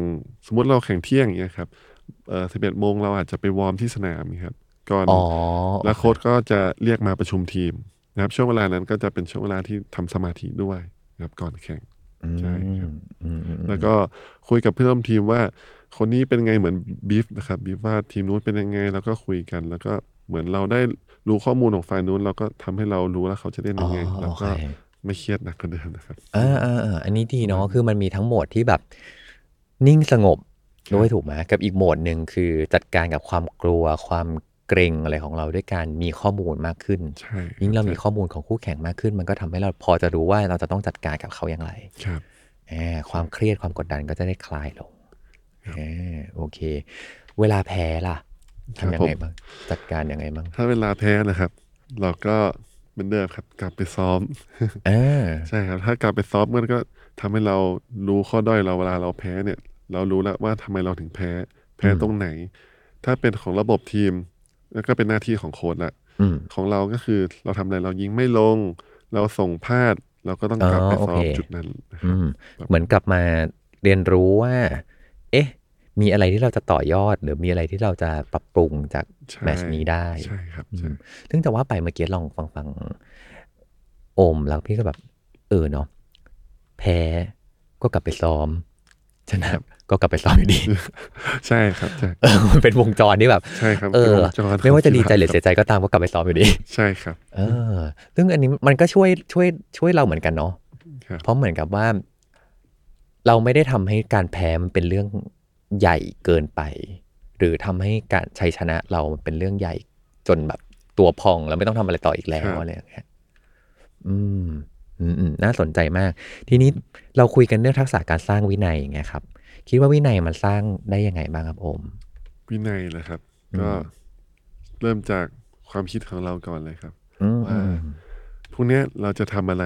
สมมติเราแข่งเที่ยงอย่างเงี้ยครับเอ่อสิบเอ็ดโมงเราอาจจะไปวอร์มที่สนามครับ ก่อนอ๋อ แล้วโค้ชก็จะเรียกมาประชุมทีมนะครับ ช่วงเวลานั้นก็จะเป็นช่วงเวลาที่ทำสมาธิด้วยนะครับก่อนแข่ง ใช่ครับ อืมอืมแล้วก็คุยกับเพื่อนร่วมทีมว่า คนนี้เป็นไงเหมือนบีฟนะครับบีฟว่าทีมนู้นเป็นยังไง แล้วก็คุยกัน แล้วก็เหมือนเราได้รู้ข้อมูลของฝ่ายนู้นเราก็ทำให้เรารู้แล้วเขาจะเล่นอ๋ยัองไงแล้วโอเคก็ไม่เครียดหนักกว่าเดิมนะครับอ่าอ่าอ่าอันนี้ดีเนาะคือมันมีทั้งโหมดที่แบบนิ่งสงบครับด้วยถูกไหมกับอีกโหมดหนึ่งคือจัดการกับความกลัวความ เกรงอะไรของเราด้วยการมีข้อมูลมากขึ้นใช่ยิ่งเรามีใช่ข้อมูลของคู่แข่งมากขึ้น มันก็ทำให้เราพอจะรู้ว่าเราจะต้องจัดการกับเขาอย่างไรครับแหมความเครียดความกดดันก็จะได้คลายลงแหมโอเค เวลาแพ้ล่ะครับทำยังไงผมบ้างจัดการยังไงบ้างถ้าเวลาแพ้นะครับ เราก็เหมือนเดิมครับ กลับไปซ้อมอ่าใช่ครับ ถ้ากลับไปซ้อมมันก็ทำให้เรารู้ข้อด้อยเราเวลาเราแพ้เนี่ย เรารู้แล้วว่าทำไมเราถึงแพ้ แพ้ตรงไหน ถ้าเป็นของระบบทีม แล้วก็เป็นหน้าที่ของโค้ชละอืมของเราก็คือเราทำอะไรเรายิงไม่ลง เราส่งพลาด เราก็ต้องกลับอ๋อไปซ้อมโอเคจุดนั้นนะคอืรับมเหมือนกลับมาเรียนรู้ว่า เอ๊ะ มีอะไรที่เราจะต่อยอด หรือมีอะไรที่เราจะปรับปรุงจากใช่แมตช์นี้ได้ใช่ครับอืใช่มซึ่งแต่ว่าไปเมื่อกี้ลองฟังฟังโอมแล้วพี่ก็แบบ เออเนาะแพ้ก็กลับไปซ้อมชนะ ก็กลับไปซ้อมอยู่ดี ใช่ครับใช่เออมันเป็นวงจรที่แบบใช่ครับเออเป็นวงจรไม่ว่าจะดีใจของหรือเสียใจก็ตามก็กลับไปซ้อมอยู่ดี ใช่ครับ เออ ซึ่งอันนี้มันก็ช่วยช่วยช่วยเราเหมือนกันเนาะครับเพราะเหมือนกับว่า เราไม่ได้ทำให้การแพ้มันเป็นเรื่องใหญ่เกินไป หรือทำให้การชัยชนะเรามันเป็นเรื่องใหญ่จนแบบตัวพองแล้วไม่ต้องทำอะไรต่ออีกแล้วอะไรอย่างเงี้ยอืมอืมอืมน่าสนใจมาก ทีนี้เราคุยกันเรื่องทักษะการสร้างวินัยอย่างเงี้ยครับ คิดว่าวินัยมันสร้างได้ยังไงบ้างครับโอม วินัยนะครับอืมก็เริ่มจากความคิดของเราก่อนเลยครับอืมว่าพรุ่งเนี้ยเราจะทำอะไร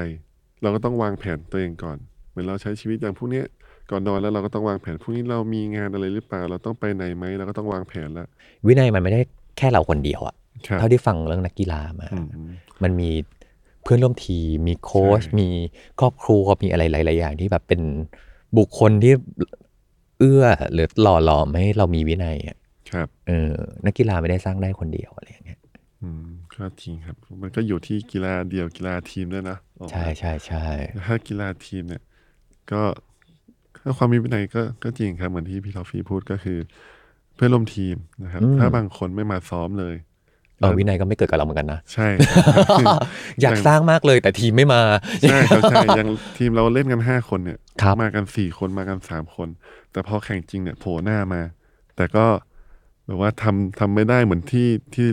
เราก็ต้องวางแผนตัวเองก่อน เหมือนเราใช้ชีวิตอย่างพรุ่งเนี้ยก่อนนอนแล้วเราก็ต้องวางแผนพรุ่งนี้เรามีงานอะไรหรือเปล่า เราต้องไปไหนไหมเราก็ต้องวางแผนแล้ววินัยมันไม่ได้แค่เราคนเดียวอะครับเท่าที่ฟังเรื่องนักกีฬามาอืมมันมีเพื่อนร่วมทีมมีโค้ชใช่มีครอบครัวมีอะไรหลาย ๆ อย่างที่แบบเป็นบุคคลที่ เอื้อหรือหล่อหลอมให้เรามีวินัยอะครับเออนักกีฬาไม่ได้สร้างได้คนเดียวอะไรอย่างเงี้ยอืมก็จริงครับ มันก็อยู่ที่กีฬาเดียวกีฬาทีมด้วยนะออกมาใช่ใช่ใช่ถ้ากีฬาทีมเนี่ย ก็ถ้าความมีวินัยก็ก็จริงครับเหมือนที่พี่ทอฟฟี่พูดก็คือ เพื่อนร่วมทีมนะครับ ถ้าบางคนไม่มาซ้อมเลย เออวินัยก็ไม่เกิดกับเราเหมือนกันนะ ใช่ครับอยากสร้างมากเลยแต่ทีมไม่มา ใช่ครับใช่อย่างทีมเราเล่นกันห้าคนเนี่ยครับมากันสี่คนมากันสามคน แต่พอแข่งจริงเนี่ยโผล่หน้ามา แต่ก็แบบว่าทำทำไม่ได้เหมือนที่ที่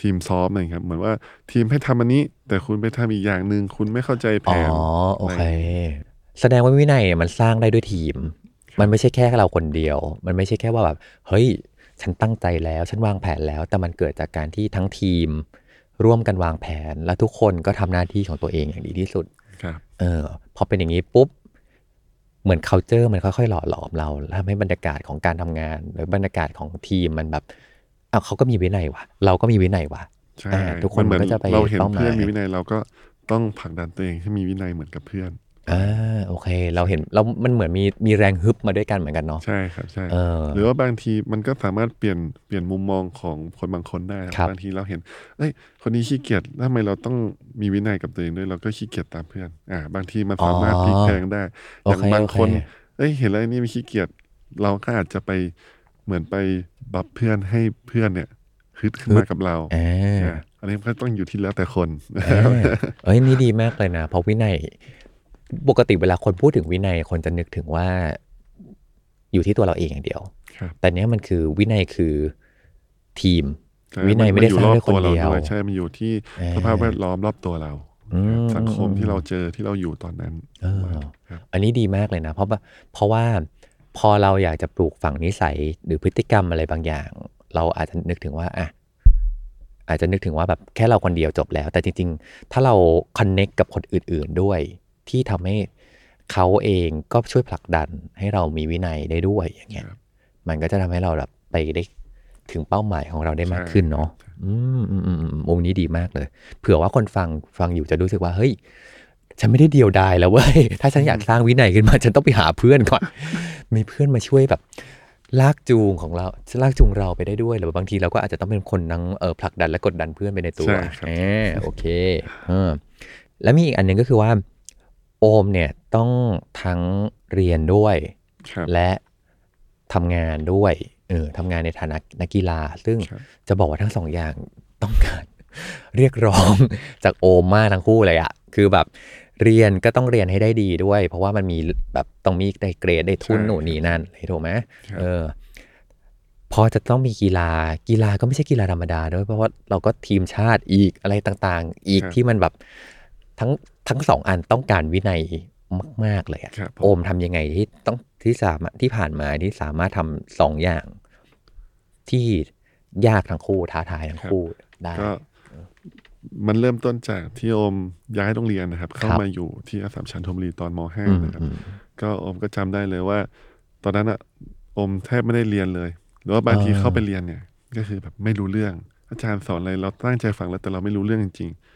ทีมซ้อมเลยครับ เหมือนว่าทีมให้ทำอันนี้ แต่คุณไปทำอีกอย่างหนึ่งคุณไม่เข้าใจแผอ๋อนโอเค แสดงว่าวินัยเนี่ยมันสร้างได้ด้วยทีม มันไม่ใช่แค่เราคนเดียว มันไม่ใช่แค่ว่าแบบเฮ้ย ฉันตั้งใจแล้วฉันวางแผนแล้ว แต่มันเกิดจากการที่ทั้งทีม ร่วมกันวางแผน และทุกคนก็ทำหน้าที่ของตัวเองอย่างดีที่สุดครับเออพอเป็นอย่างนี้ปุ๊บเหมือน culture มันค่อยๆหล่อหลอมเราแล้วทำให้บรรยากาศของการทำงาน หรือบรรยากาศของทีมมันแบบอ้าวเขาก็มีวินัยว่ะ เราก็มีวินัยว่ะใช่อ่าทุกคนเหมือนก็จะไปเราเห็นเป้าหมายเพื่อนมีวินัยเราก็ต้องผลักดันตัวเองให้มีวินัยเหมือนกับเพื่อน อ่าโอเค เราเห็นเรา มันเหมือนมีมีแรงฮึบมาด้วยกันเหมือนกันเนาะ ใช่ครับใช่เออหรือว่าบางทีมันก็สามารถเปลี่ยนเปลี่ยนมุมมองของคนบางคนได้ครับครับบางทีเราเห็นเอ้ยคนนี้ขี้เกียจแล้วทำไมเราต้องมีวินัยกับตัวเองด้วยเราก็ขี้เกียจตามเพื่อนอ่าบางทีมันสามารถพลิกแพลงได้โออย่างเคบางโอเคคนเอ้ยเห็นแล้วไอ้นี่ไม่ขี้เกียจเราก็อาจจะไปเหมือนไปบับเพื่อนให้เพื่อนเนี่ยฮึดขึ้นมากับเราอ่าอ่าอันนี้ก็ต้องอยู่ที่แล้วแต่คน เออเอ้ยนี่ดีมากเลยนะเพราะวินัย ปกติเวลาคนพูดถึงวินัยคนจะนึกถึงว่าอยู่ที่ตัวเราเองอย่างเดียวครับแต่เนี้ยมันคือวินัยคือทีมใช่วินัยไม่ได้อสร้างรอด้วยบคนตัวเราเดียวด้วยใช่ มันอยู่ที่เออสภาพแวดล้อมรอบตัวเราอืมสังคมที่เราเจอที่เราอยู่ตอนนั้นเออครับอันนี้ดีมากเลยนะ เพราะว่าเพราะว่าพอเราอยากจะปลูกฝังนิสัยหรือพฤติกรรมอะไรบางอย่าง เราอาจจะนึกถึงว่าอะอาจจะนึกถึงว่าแบบแค่เราคนเดียวจบแล้ว แต่จริง ๆ ถ้าเราคอนเน็กกับคนอื่น ๆด้วย ที่ทำให้เขาเองก็ช่วยผลักดันให้เรามีวินัยได้ด้วยอย่างเงี้ยครับมันก็จะทำให้เราแบบไปได้ถึงเป้าหมายของเราได้มากขึ้นเนาะอืมอืมอืมอืมมุมนี้ดีมากเลย เผื่อว่าคนฟังฟังอยู่จะรู้สึกว่าเฮ้ยฉันไม่ได้เดียวดายแล้วเว้ย ถ้าฉันอยากสร้างวินัยขึ้นมา ฉันต้องไปหาเพื่อนก่อน มีเพื่อนมาช่วยแบบ ลากจูงของเราลากจูงเราไปได้ด้วยหรือบางทีเราก็อาจจะต้องเป็นคนนั่งเออผลักดันและกดดันเพื่อนไปในตัวใช่ครับแหมโอเคเออแล้วมีอีกอันหนึงก็คือว่า โอมเนี่ยต้องทั้งเรียนด้วยครับและทำงานด้วยเออทำงานในฐานะนักกีฬา ซึ่งครับจะบอกว่าทั้งสองอย่างต้องการเรียกร้องจากโอมมากทั้งคู่เลยอะคือแบบเรียนก็ต้องเรียนให้ได้ดีด้วย เพราะว่ามันมีแบบต้องมีได้เกรดได้ทุนใช่หนูนนี่นั่นเลยถูกไหมครับเออ พอจะต้องมีกีฬากีฬาก็ไม่ใช่กีฬาธรรมดาด้วยเพราะว่าเราก็ทีมชาติอีกอะไรต่างๆ อีกครับที่มันแบบ ทั้งทั้งสองอันต้องการวินัยมาก ๆ เลยอะครับผมโอมทำยังไงที่ต้องที่สามารถที่ผ่านมาที่สามารถทำสองอย่างที่ยากทั้งคู่ท้าทายทั้งคู่ได้ก็มันเริ่มต้นจากที่โอมย้ายโรงเรียนนะครับ เข้าครับมาอยู่ที่อัสสัมชัญธนบุรีตอนมอืม .5 นะครับอืมก็โอมก็จำได้เลยว่า ตอนนั้นอะโอมแทบไม่ได้เรียนเลย หรือว่าบางทีอ่าเข้าไปเรียนเนี่ย ก็คือแบบไม่รู้เรื่องอาจารย์สอนอะไรเราตั้งใจฟังแล้วแต่เราไม่รู้เรื่องจริงๆ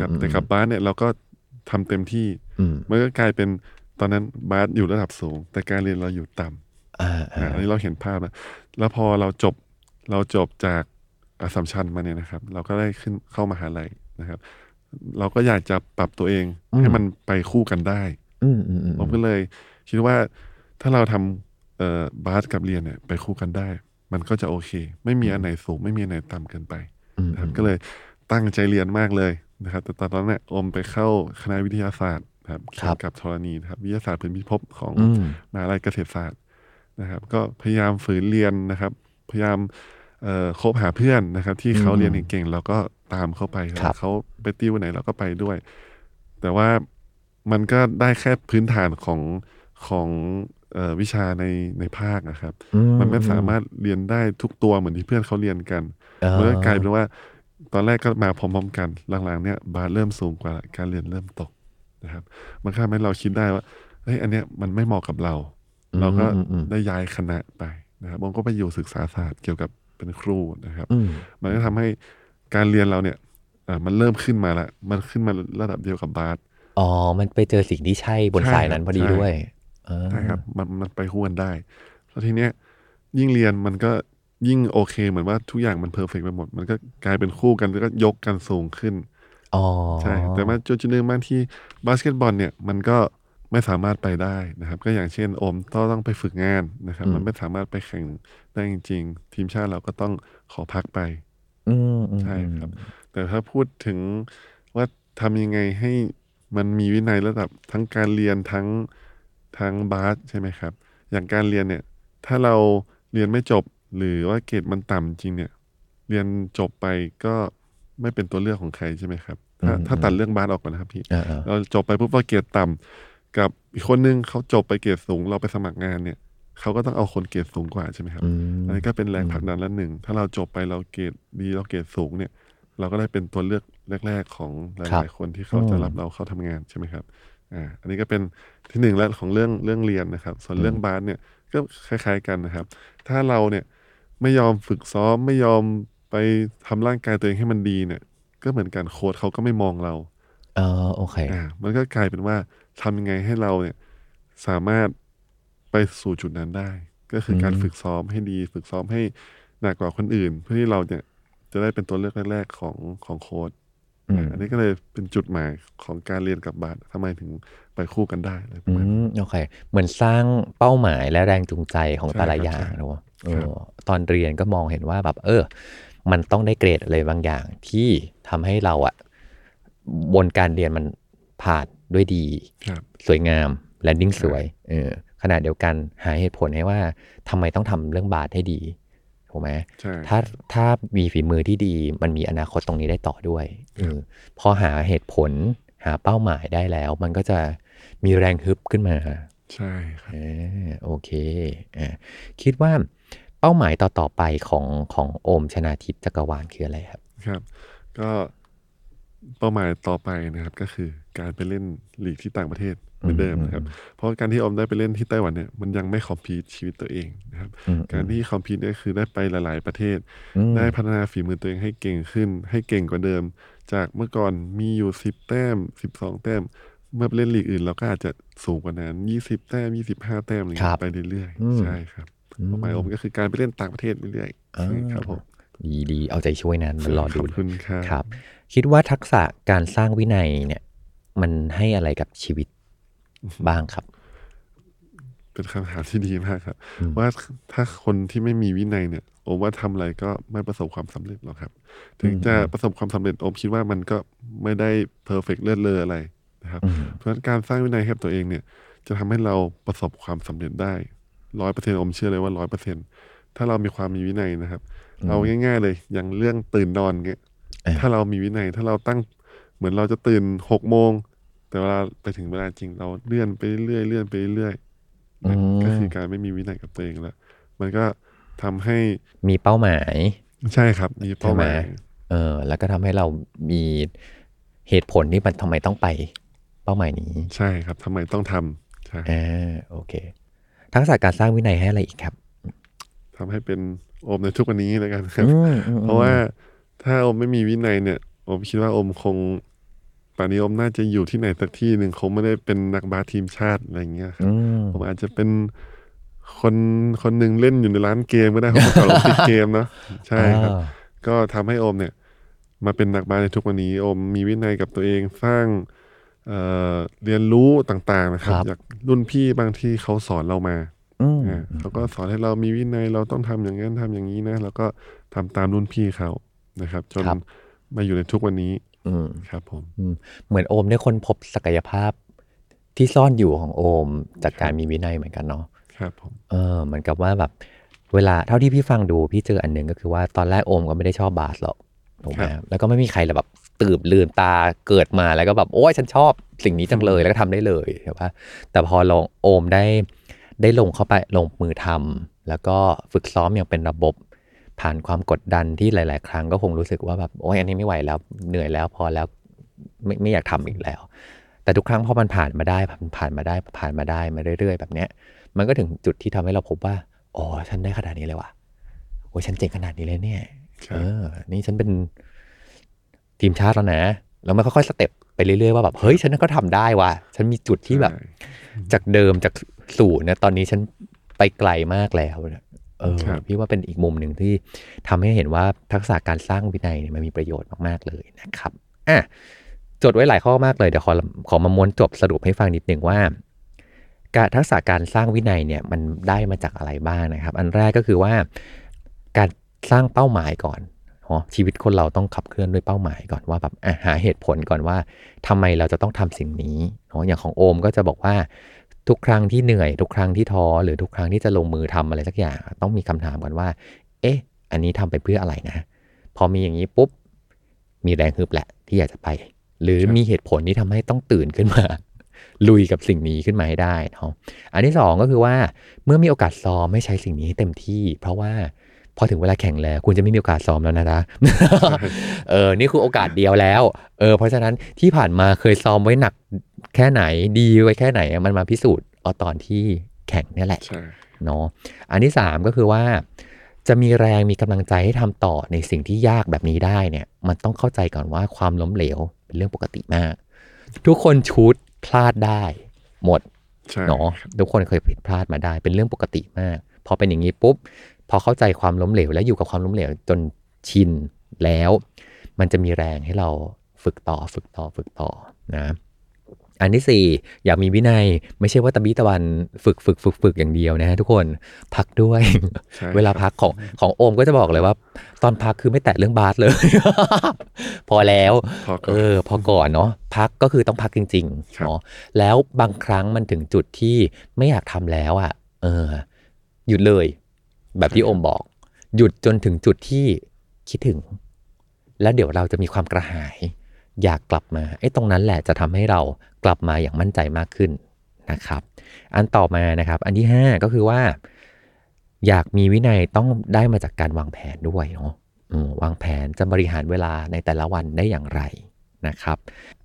ครับแต่กลับบ้านเนี่ยเราก็ทำเต็มที่อืมมันก็กลายเป็นตอนนั้นบาสอยู่ระดับสูง แต่การเรียนเราอยู่ต่ำอ่าอ่าอ่าอันนี้เราเห็นภาพนะแล้วพอเราจบเราจบจากอัสสัมชัญมาเนี่ยนะครับ เราก็ได้ขึ้นเข้ามหาลัยนะครับ เราก็อยากจะปรับตัวเองให้มันไปคู่กันได้อืมอืมอืมผมก็เลย คิดว่าถ้าเราทำเอ่อบาสกับเรียนเนี่ย ไปคู่กันได้ มันก็จะโอเค ไม่มีอันไหนสูง ไม่มีอันไหนต่ำเกินไปอืมนะครับก็เลยตั้งใจเรียนมากเลย นะครับแต่ตอนนั้นเนี่ยอมไปเข้าคณะวิทยาศาสตร์นะครับเกี่ยวกับธรณีนะครับ วิทยาศาสตร์พื้นพิภพของอืมมหาลัยเกษตรศาสตร์นะครับ ก็พยายามฝืนเรียนนะครับ พยายามเอ่อคบหาเพื่อนนะครับ ที่เขาอืมเรียนเก่งๆเราก็ตามเข้าไปครับเขาไปติวไหนเราก็ไปด้วย แต่ว่ามันก็ได้แค่พื้นฐานของของเอ่อวิชาในในภาคนะครับ มันไม่สามารถเรียนได้ทุกตัวเหมือนที่เพื่อนเขาเรียนกันอ่ามันก็กลายเป็นว่า ตอนแรกก็มาพร้อมๆกัน หลังๆเนี่ยบาสเริ่มสูงกว่าการเรียนเริ่มตกนะครับ มันก็ทำให้เราคิดได้ว่าเฮ้ยอันเนี้ยมันไม่เหมาะกับเรา เราก็อืมอืมได้ย้ายคณะไปนะครับผมก็ไปอยู่ศึกษาศาสตร์เกี่ยวกับเป็นครูนะครับอืมมันก็ทำให้การเรียนเราเนี่ยอ่ามันเริ่มขึ้นมาละมันขึ้นมาระดับเดียวกับบาสอ๋อ มันไปเจอสิ่งที่ใช่บนใช่สายนั้นพอดีใช่ด้วยอ่าใช่ครับ มันมันไปคู่กันได้ แล้วทีเนี้ยยิ่งเรียนมันก็ ยิ่งโอเคเหมือนว่าทุกอย่างมันเพอร์เฟกไปหมด มันก็กลายเป็นคู่กันแล้วก็ยกกันสูงขึ้นอ๋อใช่แต่ว่าจุดจุดหนึ่งบางที่บาสเกตบอลเนี่ยมันก็ไม่สามารถไปได้นะครับ ก็อย่างเช่นโอมต้องต้องไปฝึกงานนะครับ มันไม่สามารถไปแข่งได้จริง ๆ ทีมชาติเราก็ต้องขอพักไปอืมอืมใช่ครับ แต่ถ้าพูดถึงว่าทำยังไงให้มันมีวินัยระดับทั้งการเรียนทั้งทั้งบาสใช่ไหมครับ อย่างการเรียนเนี่ย ถ้าเราเรียนไม่จบ หรือว่าเกรดมันต่ำจริงเนี่ย เรียนจบไปก็ไม่เป็นตัวเลือกของใครใช่ไหมครับ ถ้าอืมถ้าตัดเรื่องบาสออกก่อนนะครับพี่ อ่าอ่าเราจบไปปุ๊บว่าเกรดต่ำกับอีกคนนึงเขาจบไปเกรดสูง เราไปสมัครงานเนี่ยเขาก็ต้องเอาคนเกรดสูงกว่าใช่ไหมครับอืมอันนี้ก็เป็นแรงผลักดันละหนึ่ง ถ้าเราจบไปเราเกรดดีเราเกรดสูงเนี่ย เราก็ได้เป็นตัวเลือกแรก ๆ ของหครับลายๆคนที่เขาจะรับเราเข้าทำงานใช่ไหมครับ อ่า อันนี้ก็เป็นที่หนึ่งแล้วของเรื่องเรื่องเรียนนะครับ ส่วนเรื่องบาสเนี่ยก็คล้าย ๆกันนะครับ ถ้าเราเนี่ย ไม่ยอมฝึกซ้อม ไม่ยอมไปทำร่างกายตัวเองให้มันดีเนี่ย ก็เหมือนกันโค้ชเขาก็ไม่มองเราอ๋อโอเค อ่ามันก็กลายเป็นว่าทำยังไงให้เราเนี่ยสามารถไปสู่จุดนั้นได้ ก็คือการอืมฝึกซ้อมให้ดี ฝึกซ้อมให้หนักกว่าคนอื่น เพื่อที่เราเนี่ยจะได้เป็นตัวเลือกแรกๆของของโค้ดอืม อันนี้ก็เลยเป็นจุดหมายของการเรียนกับบาสทำไมถึงไปคู่กันได้อะไรประอืมาณนี้ มโอเค เหมือนสร้างเป้าหมายและแรงจูงใจของใช่แต่ละครับอย่างใช่ เนอะเอครับอ ตอนเรียนก็มองเห็นว่าแบบ เออ มันต้องได้เกรดอะไรบางอย่างที่ทำให้เราอะบนการเรียนมันผ่านด้วยดีครับสวยงามแลนดิ้งใช่สวยเออขณะเดียวกันหาเหตุผลให้ว่าทำไมต้องทำเรื่องบาสให้ดีถูกไหมใช่ถ้าถ้ามีฝีมือที่ดีมันมีอนาคตตรงนี้ได้ต่อด้วยเออพอหาเหตุผลหาเป้าหมายได้แล้ว มันก็จะมีแรงฮึบขึ้นมา ใช่ครับอ่าโอเคอ่าคิดว่าเป้าหมายต่อๆไปของของโอมชนาทิพย์จักรวาลคืออะไรครับ ครับ ก็เป้าหมายต่อไปนะครับก็คือการไปเล่นลีกที่ต่างประเทศเหมือนเดิมนะครับ เพราะการที่ออมได้ไปเล่นที่ไต้หวันเนี่ยมันยังไม่คอมพีทชีวิตตัวเองนะครับอืมการที่คอมพีทเนี่ยคือได้ไปหลาย ๆ ประเทศอืมได้พัฒนาฝีมือตัวเองให้เก่งขึ้น ให้เก่งกว่าเดิม จากเมื่อก่อนมีอยู่สิบแต้มสิบสองแต้ม เมื่อไปเล่นลีกอื่นเราก็อาจจะสูงกว่านั้นยี่สิบแต้มยี่สิบห้าแต้มอะไรครัเงี้บยไปเรื่อยอืมๆใช่ครับเป้าหมายผมก็คือการไปเล่นต่างประเทศเรื่อยอ่าๆครับผมดีดีเอาใจช่วยนะมันรอขดูอบคุณครับครับ คิดว่าทักษะการสร้างวินัยเนี่ย มันให้อะไรกับชีวิตบ้างครับ เป็นคำถามที่ดีมากครับ ว่าถ้าคนที่ไม่มีวินัยเนี่ย โอมว่าทำอะไรก็ไม่ประสบความสำเร็จหรอกครับ ถึงจะประสบความสำเร็จโอมคิดว่ามันก็ไม่ได้เพอร์เฟกเลิศเลออะไร นะครับอืมเพราะฉะนั้นการสร้างวินัยให้กับตัวเองเนี่ย จะทำให้เราประสบความสำเร็จได้ร้อยเปอร์เซ็นต์อมเชื่อเลยว่าร้อยเปอร์เซ็นถ้าเรามีความมีวินัยนะครับ เอาง่าย ๆ เลย อย่างเรื่องตื่นนอนเงี้ยเอ้ย ถ้าเรามีวินัย ถ้าเราตั้งเหมือนเราจะตื่นหกโมง แต่เวลาไปถึงเวลาจริง เราเลื่อนไปเรื่อยๆเลื่อนไปเรื่อยๆนั่นก็คือการไม่มีวินัยกับตัวเองแล้ว มันก็ทำให้มีเป้าหมาย ใช่ครับ มีเป้าหมายใช่ไหมเออ แล้วก็ทำให้เรามีเหตุผลที่มันทำไมต้องไปเป้าหมายนี้ ใช่ครับทำไมต้องทำใช่อ่าโอเค ทักษะการสร้างวินัยให้อะไรอีกครับทำให้เป็นโอมในทุกวันนี้แล้วกันครับอืมอืมเพราะว่าถ้าโอมไม่มีวินัยเนี่ยโอมคิดว่าโอมคงป่านนี้โอมน่าจะอยู่ที่ไหนสักที่หนึ่งคงไม่ได้เป็นนักบาสทีมชาติอะไรอย่างเงี้ยครับอืมผมอาจจะเป็นคนคนหนึ่งเล่นอยู่ในร้านเกมก็ได้ผมก่อนโอมติดเกมเนาะใช่ครับอ่าก็ทำให้โอมเนี่ย มาเป็นนักบาสในทุกวันนี้ โอมมีวินัยกับตัวเองสร้าง เอ่อเรียนรู้ต่างๆนะครับ ครับ จากรุ่นพี่บางที่เขาสอนเรามาอืมอ่าเขาก็สอนให้เรามีวินัยเราต้องทำอย่างนั้นทำอย่างนี้นะแล้วก็ทำตามรุ่นพี่เขานะครับ จนครับ มาอยู่ในทุกวันนี้อืม ครับผม อืมเหมือนโอมได้ค้นพบศักยภาพที่ซ่อนอยู่ของโอม จากการมีวินัยเหมือนกันเนาะครับผม เออเหมือนกับว่าแบบเวลาเท่าที่พี่ฟังดูพี่เจออันหนึ่งก็คือว่าตอนแรกโอมก็ไม่ได้ชอบบาสหรอกถูกไหมครับแล้วก็ไม่มีใครแบบ ตื่นลืมตาเกิดมาแล้วก็แบบโอ้ยฉันชอบสิ่งนี้จังเลยแล้วก็ทำได้เลยใช่ปะแต่พอลงโอมได้ได้ลงเข้าไปลงมือทำแล้วก็ฝึกซ้อมอย่างเป็นระบบผ่านความกดดันที่หลาย ๆ ครั้งก็คงรู้สึกว่าแบบโอ้ยอันนี้ไม่ไหวแล้วเหนื่อยแล้วพอแล้วไม่ไม่อยากทำอีกแล้ว แต่ทุกครั้งพอมันผ่านมาได้ผ่านผ่านมาได้ผ่านมาได้มาเรื่อย ๆ แบบเนี้ย มันก็ถึงจุดที่ทำให้เราพบว่าอ๋อฉันได้ขนาดนี้เลยว่ะโอ้ยฉันเจ๋งขนาดนี้เลยเนี่ยครับเออ นี่ฉันเป็น ทีมชาติแล้วนะ แล้วมันค่อยๆสเต็ปไปเรื่อยๆว่าแบบเฮ้ยฉันก็ทำได้ว่ะฉันมีจุดที่แบบใช่จากเดิมจากศูนย์เนี่ยตอนนี้ฉันไปไกลมากแล้วเนี่ยเออครับพี่ว่าเป็นอีกมุมหนึ่งที่ทำให้เห็นว่าทักษะการสร้างวินัยเนี่ยมันมีประโยชน์มากๆเลยนะครับอะจดไว้หลายข้อมากเลยเดี๋ยวขอขอมาม้วนจบสรุปให้ฟังนิดหนึ่งว่า การทักษะการสร้างวินัยเนี่ยมันได้มาจากอะไรบ้างนะครับ อันแรกก็คือว่าการสร้างเป้าหมายก่อน เนาะชีวิตคนเราต้องขับเคลื่อนด้วยเป้าหมายก่อนว่าแบบหาเหตุผลก่อนว่าทำไมเราจะต้องทำสิ่งนี้เนาะอย่างของโอมก็จะบอกว่าทุกครั้งที่เหนื่อย ทุกครั้งที่ท้อหรือทุกครั้งที่จะลงมือทำอะไรสักอย่าง ต้องมีคำถามก่อนว่า เอ๊ะ อันนี้ทำไปเพื่ออะไรนะ พอมีอย่างนี้ปุ๊บมีแรงฮึบแหละที่อยากจะไป หรือมีเหตุผลที่ทำให้ต้องตื่นขึ้นมา ลุยกับสิ่งนี้ขึ้นมาให้ได้เนาะอันที่สองก็คือว่าเมื่อมีโอกาสซ้อมไม่ใช้สิ่งนี้ให้เต็มที่ เพราะว่า พอถึงเวลาแข่งแล้ว คุณจะไม่มีโอกาสซ้อมแล้วนะนะเออนี่คือโอกาสเดียวแล้วเออเพราะฉะนั้นที่ผ่านมาเคยซ้อมไว้หนักแค่ไหนดีไว้แค่ไหนมันมาพิสูจน์เอาตอนที่แข่งเนี่ยแหละใช่เนาะอันที่สามก็คือว่า จะมีแรงมีกำลังใจให้ทำต่อในสิ่งที่ยากแบบนี้ได้เนี่ย มันต้องเข้าใจก่อนว่าความล้มเหลวเป็นเรื่องปกติมาก ทุกคนชุดพลาดได้ หมดใช่เนาะทุกคนเคยผิดพลาดมาได้เป็นเรื่องปกติมากพอเป็นอย่างนี้ปุ๊บ พอเข้าใจความล้มเหลว และอยู่กับความล้มเหลวจนชินแล้ว มันจะมีแรงให้เราฝึกต่อฝึกต่อฝึกต่อนะอันที่สี่อยากมีวินัยไม่ใช่ว่าตะบี้ตะวันฝึกฝึกฝึกฝึกอย่างเดียวนะฮะทุกคนพักด้วยใช่เวลาพักของของโอมก็จะบอกเลยว่า ตอนพักคือไม่แตะเรื่องบาสเลย พอแล้วพอก่เออนอพอก่อนเนาะพักก็คือต้องพักจริงครับๆเนาะแล้วบางครั้งมันถึงจุดที่ไม่อยากทำแล้วอะ่ะ เออ หยุดเลย แบบที่โอมบอก หยุดจนถึงจุดที่คิดถึง แล้วเดี๋ยวเราจะมีความกระหาย อยากกลับมาไอ้ตรงนั้นแหละจะทำให้เรากลับมาอย่างมั่นใจมากขึ้นนะครับ อันต่อมานะครับ อันที่ห้าก็คือว่า อยากมีวินัยต้องได้มาจากการวางแผนด้วยเนาะวางแผนจะบริหารเวลาในแต่ละวันได้อย่างไรนะครับ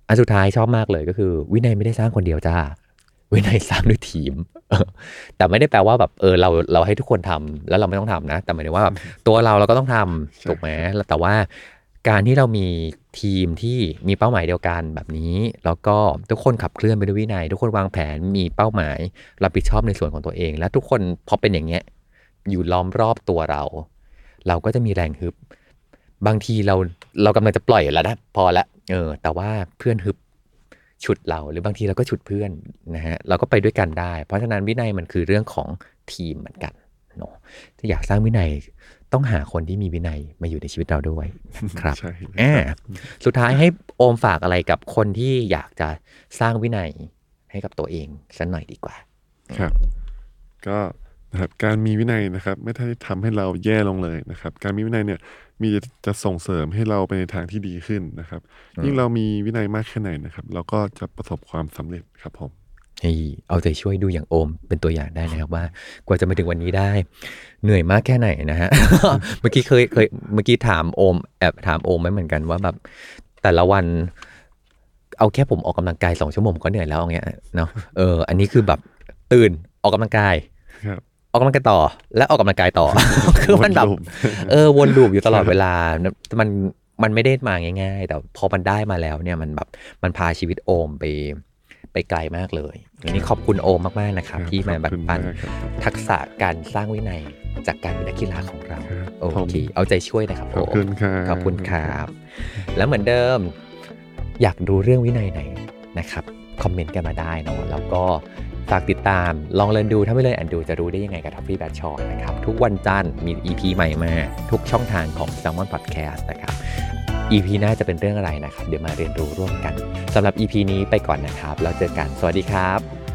อันสุดท้ายชอบมากเลยก็คือ วินัยไม่ได้สร้างคนเดียวจ้า วินัยสร้างด้วยทีมเออแต่ไม่ได้แปลว่าแบบเออเราเราให้ทุกคนทำแล้วเราไม่ต้องทำนะ แต่หมายถึงว่าแบบตัวเราเราก็ต้องทำถูกไหมแล้วแต่ว่าการที่เรามีทีมที่มีเป้าหมายเดียวกันแบบนี้ แล้วก็ทุกคนขับเคลื่อนไปด้วยวินัย ทุกคนวางแผนมีเป้าหมาย รับผิดชอบในส่วนของตัวเอง และทุกคนพอเป็นอย่างเงี้ยอยู่ล้อมรอบตัวเรา เราก็จะมีแรงฮึบ บางทีเราเรากำลังจะปล่อยแล้วนะพอละเออ แต่ว่าเพื่อนฮึบ ฉุดเราหรือบางทีเราก็ฉุดเพื่อนนะฮะเราก็ไปด้วยกันได้ เพราะฉะนั้นวินัยมันคือเรื่องของทีมเหมือนกันเนาะถ้าอยากสร้างวินัยต้องหาคนที่มีวินัยมาอยู่ในชีวิตเราด้วยครับใช่เลยอ่าสุดท้ายให้โอมฝากอะไรกับคนที่อยากจะสร้างวินัยให้กับตัวเองสักหน่อยดีกว่า ครับ ก็นะครับการมีวินัยนะครับ ไม่ได้ทำให้เราแย่ลงเลยนะครับ การมีวินัยเนี่ย มีจะส่งเสริมให้เราไปในทางที่ดีขึ้นนะครับ ยิ่งเรามีวินัยมากแค่ไหนนะครับ เราก็จะประสบความสำเร็จครับผมให้เอาใจช่วยดูอย่างโอมเป็นตัวอย่างได้นะครับว่ากว่าจะมาถึงวันนี้ได้ เหนื่อยมากแค่ไหนนะฮะเมื่อกี้เคยเคยเมื่อกี้ถามโอมแอบถามโอมไว้เหมือนกันว่าแบบแต่ละวัน เอาแค่ผมออกกำลังกายสองชั่วโมงผมก็เหนื่อยแล้วอย่างเงี้ยเนาะเอออันนี้คือแบบตื่นออกกำลังกายครับ ออกกำลังกายต่อ และออกกำลังกายต่อ คือมันแบบวนลูปเออวนลูปอยู่ตลอดเวลา มันมันไม่ได้มาง่าย ๆ แต่พอมันได้มาแล้วเนี่ยมันแบบมันพาชีวิตโอมไปไปไกลมากเลยวันนี้ขอบคุณโอมมากๆนะครับ ที่มาแบ่งปันขอบคุณมากครับทักษะการสร้างวินัยจากการเป็นนักกีฬาของเราครับโอผมเคเอาใจช่วยนะครับขอบคุณครับขอบคุณครับแล้วเหมือนเดิมอยากรู้เรื่องวินัยไหนนะครับคอมเมนต์กันมาได้เนอะแล้วก็ ฝากติดตามลองเรียนดูถ้าไม่เลยอ่านดูจะรู้ได้ยังไงกับทัฟฟี่แบทชอตนะครับ ทุกวันจันทร์มี EP ใหม่มา ทุกช่องทางของ s ซ l m o n Podcast นะครับ EP หน้าจะเป็นเรื่องอะไรนะครับ เดี๋ยวมาเรียนรู้ร่วมกันสำหรับ EP นี้ไปก่อนนะครับ แล้วเจอกันสวัสดีครับ